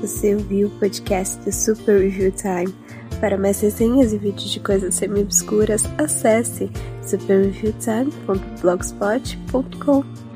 Você ouviu o podcast do Super Review Time. Para mais resenhas e vídeos de coisas semi-obscuras, acesse superreviewtime.blogspot.com.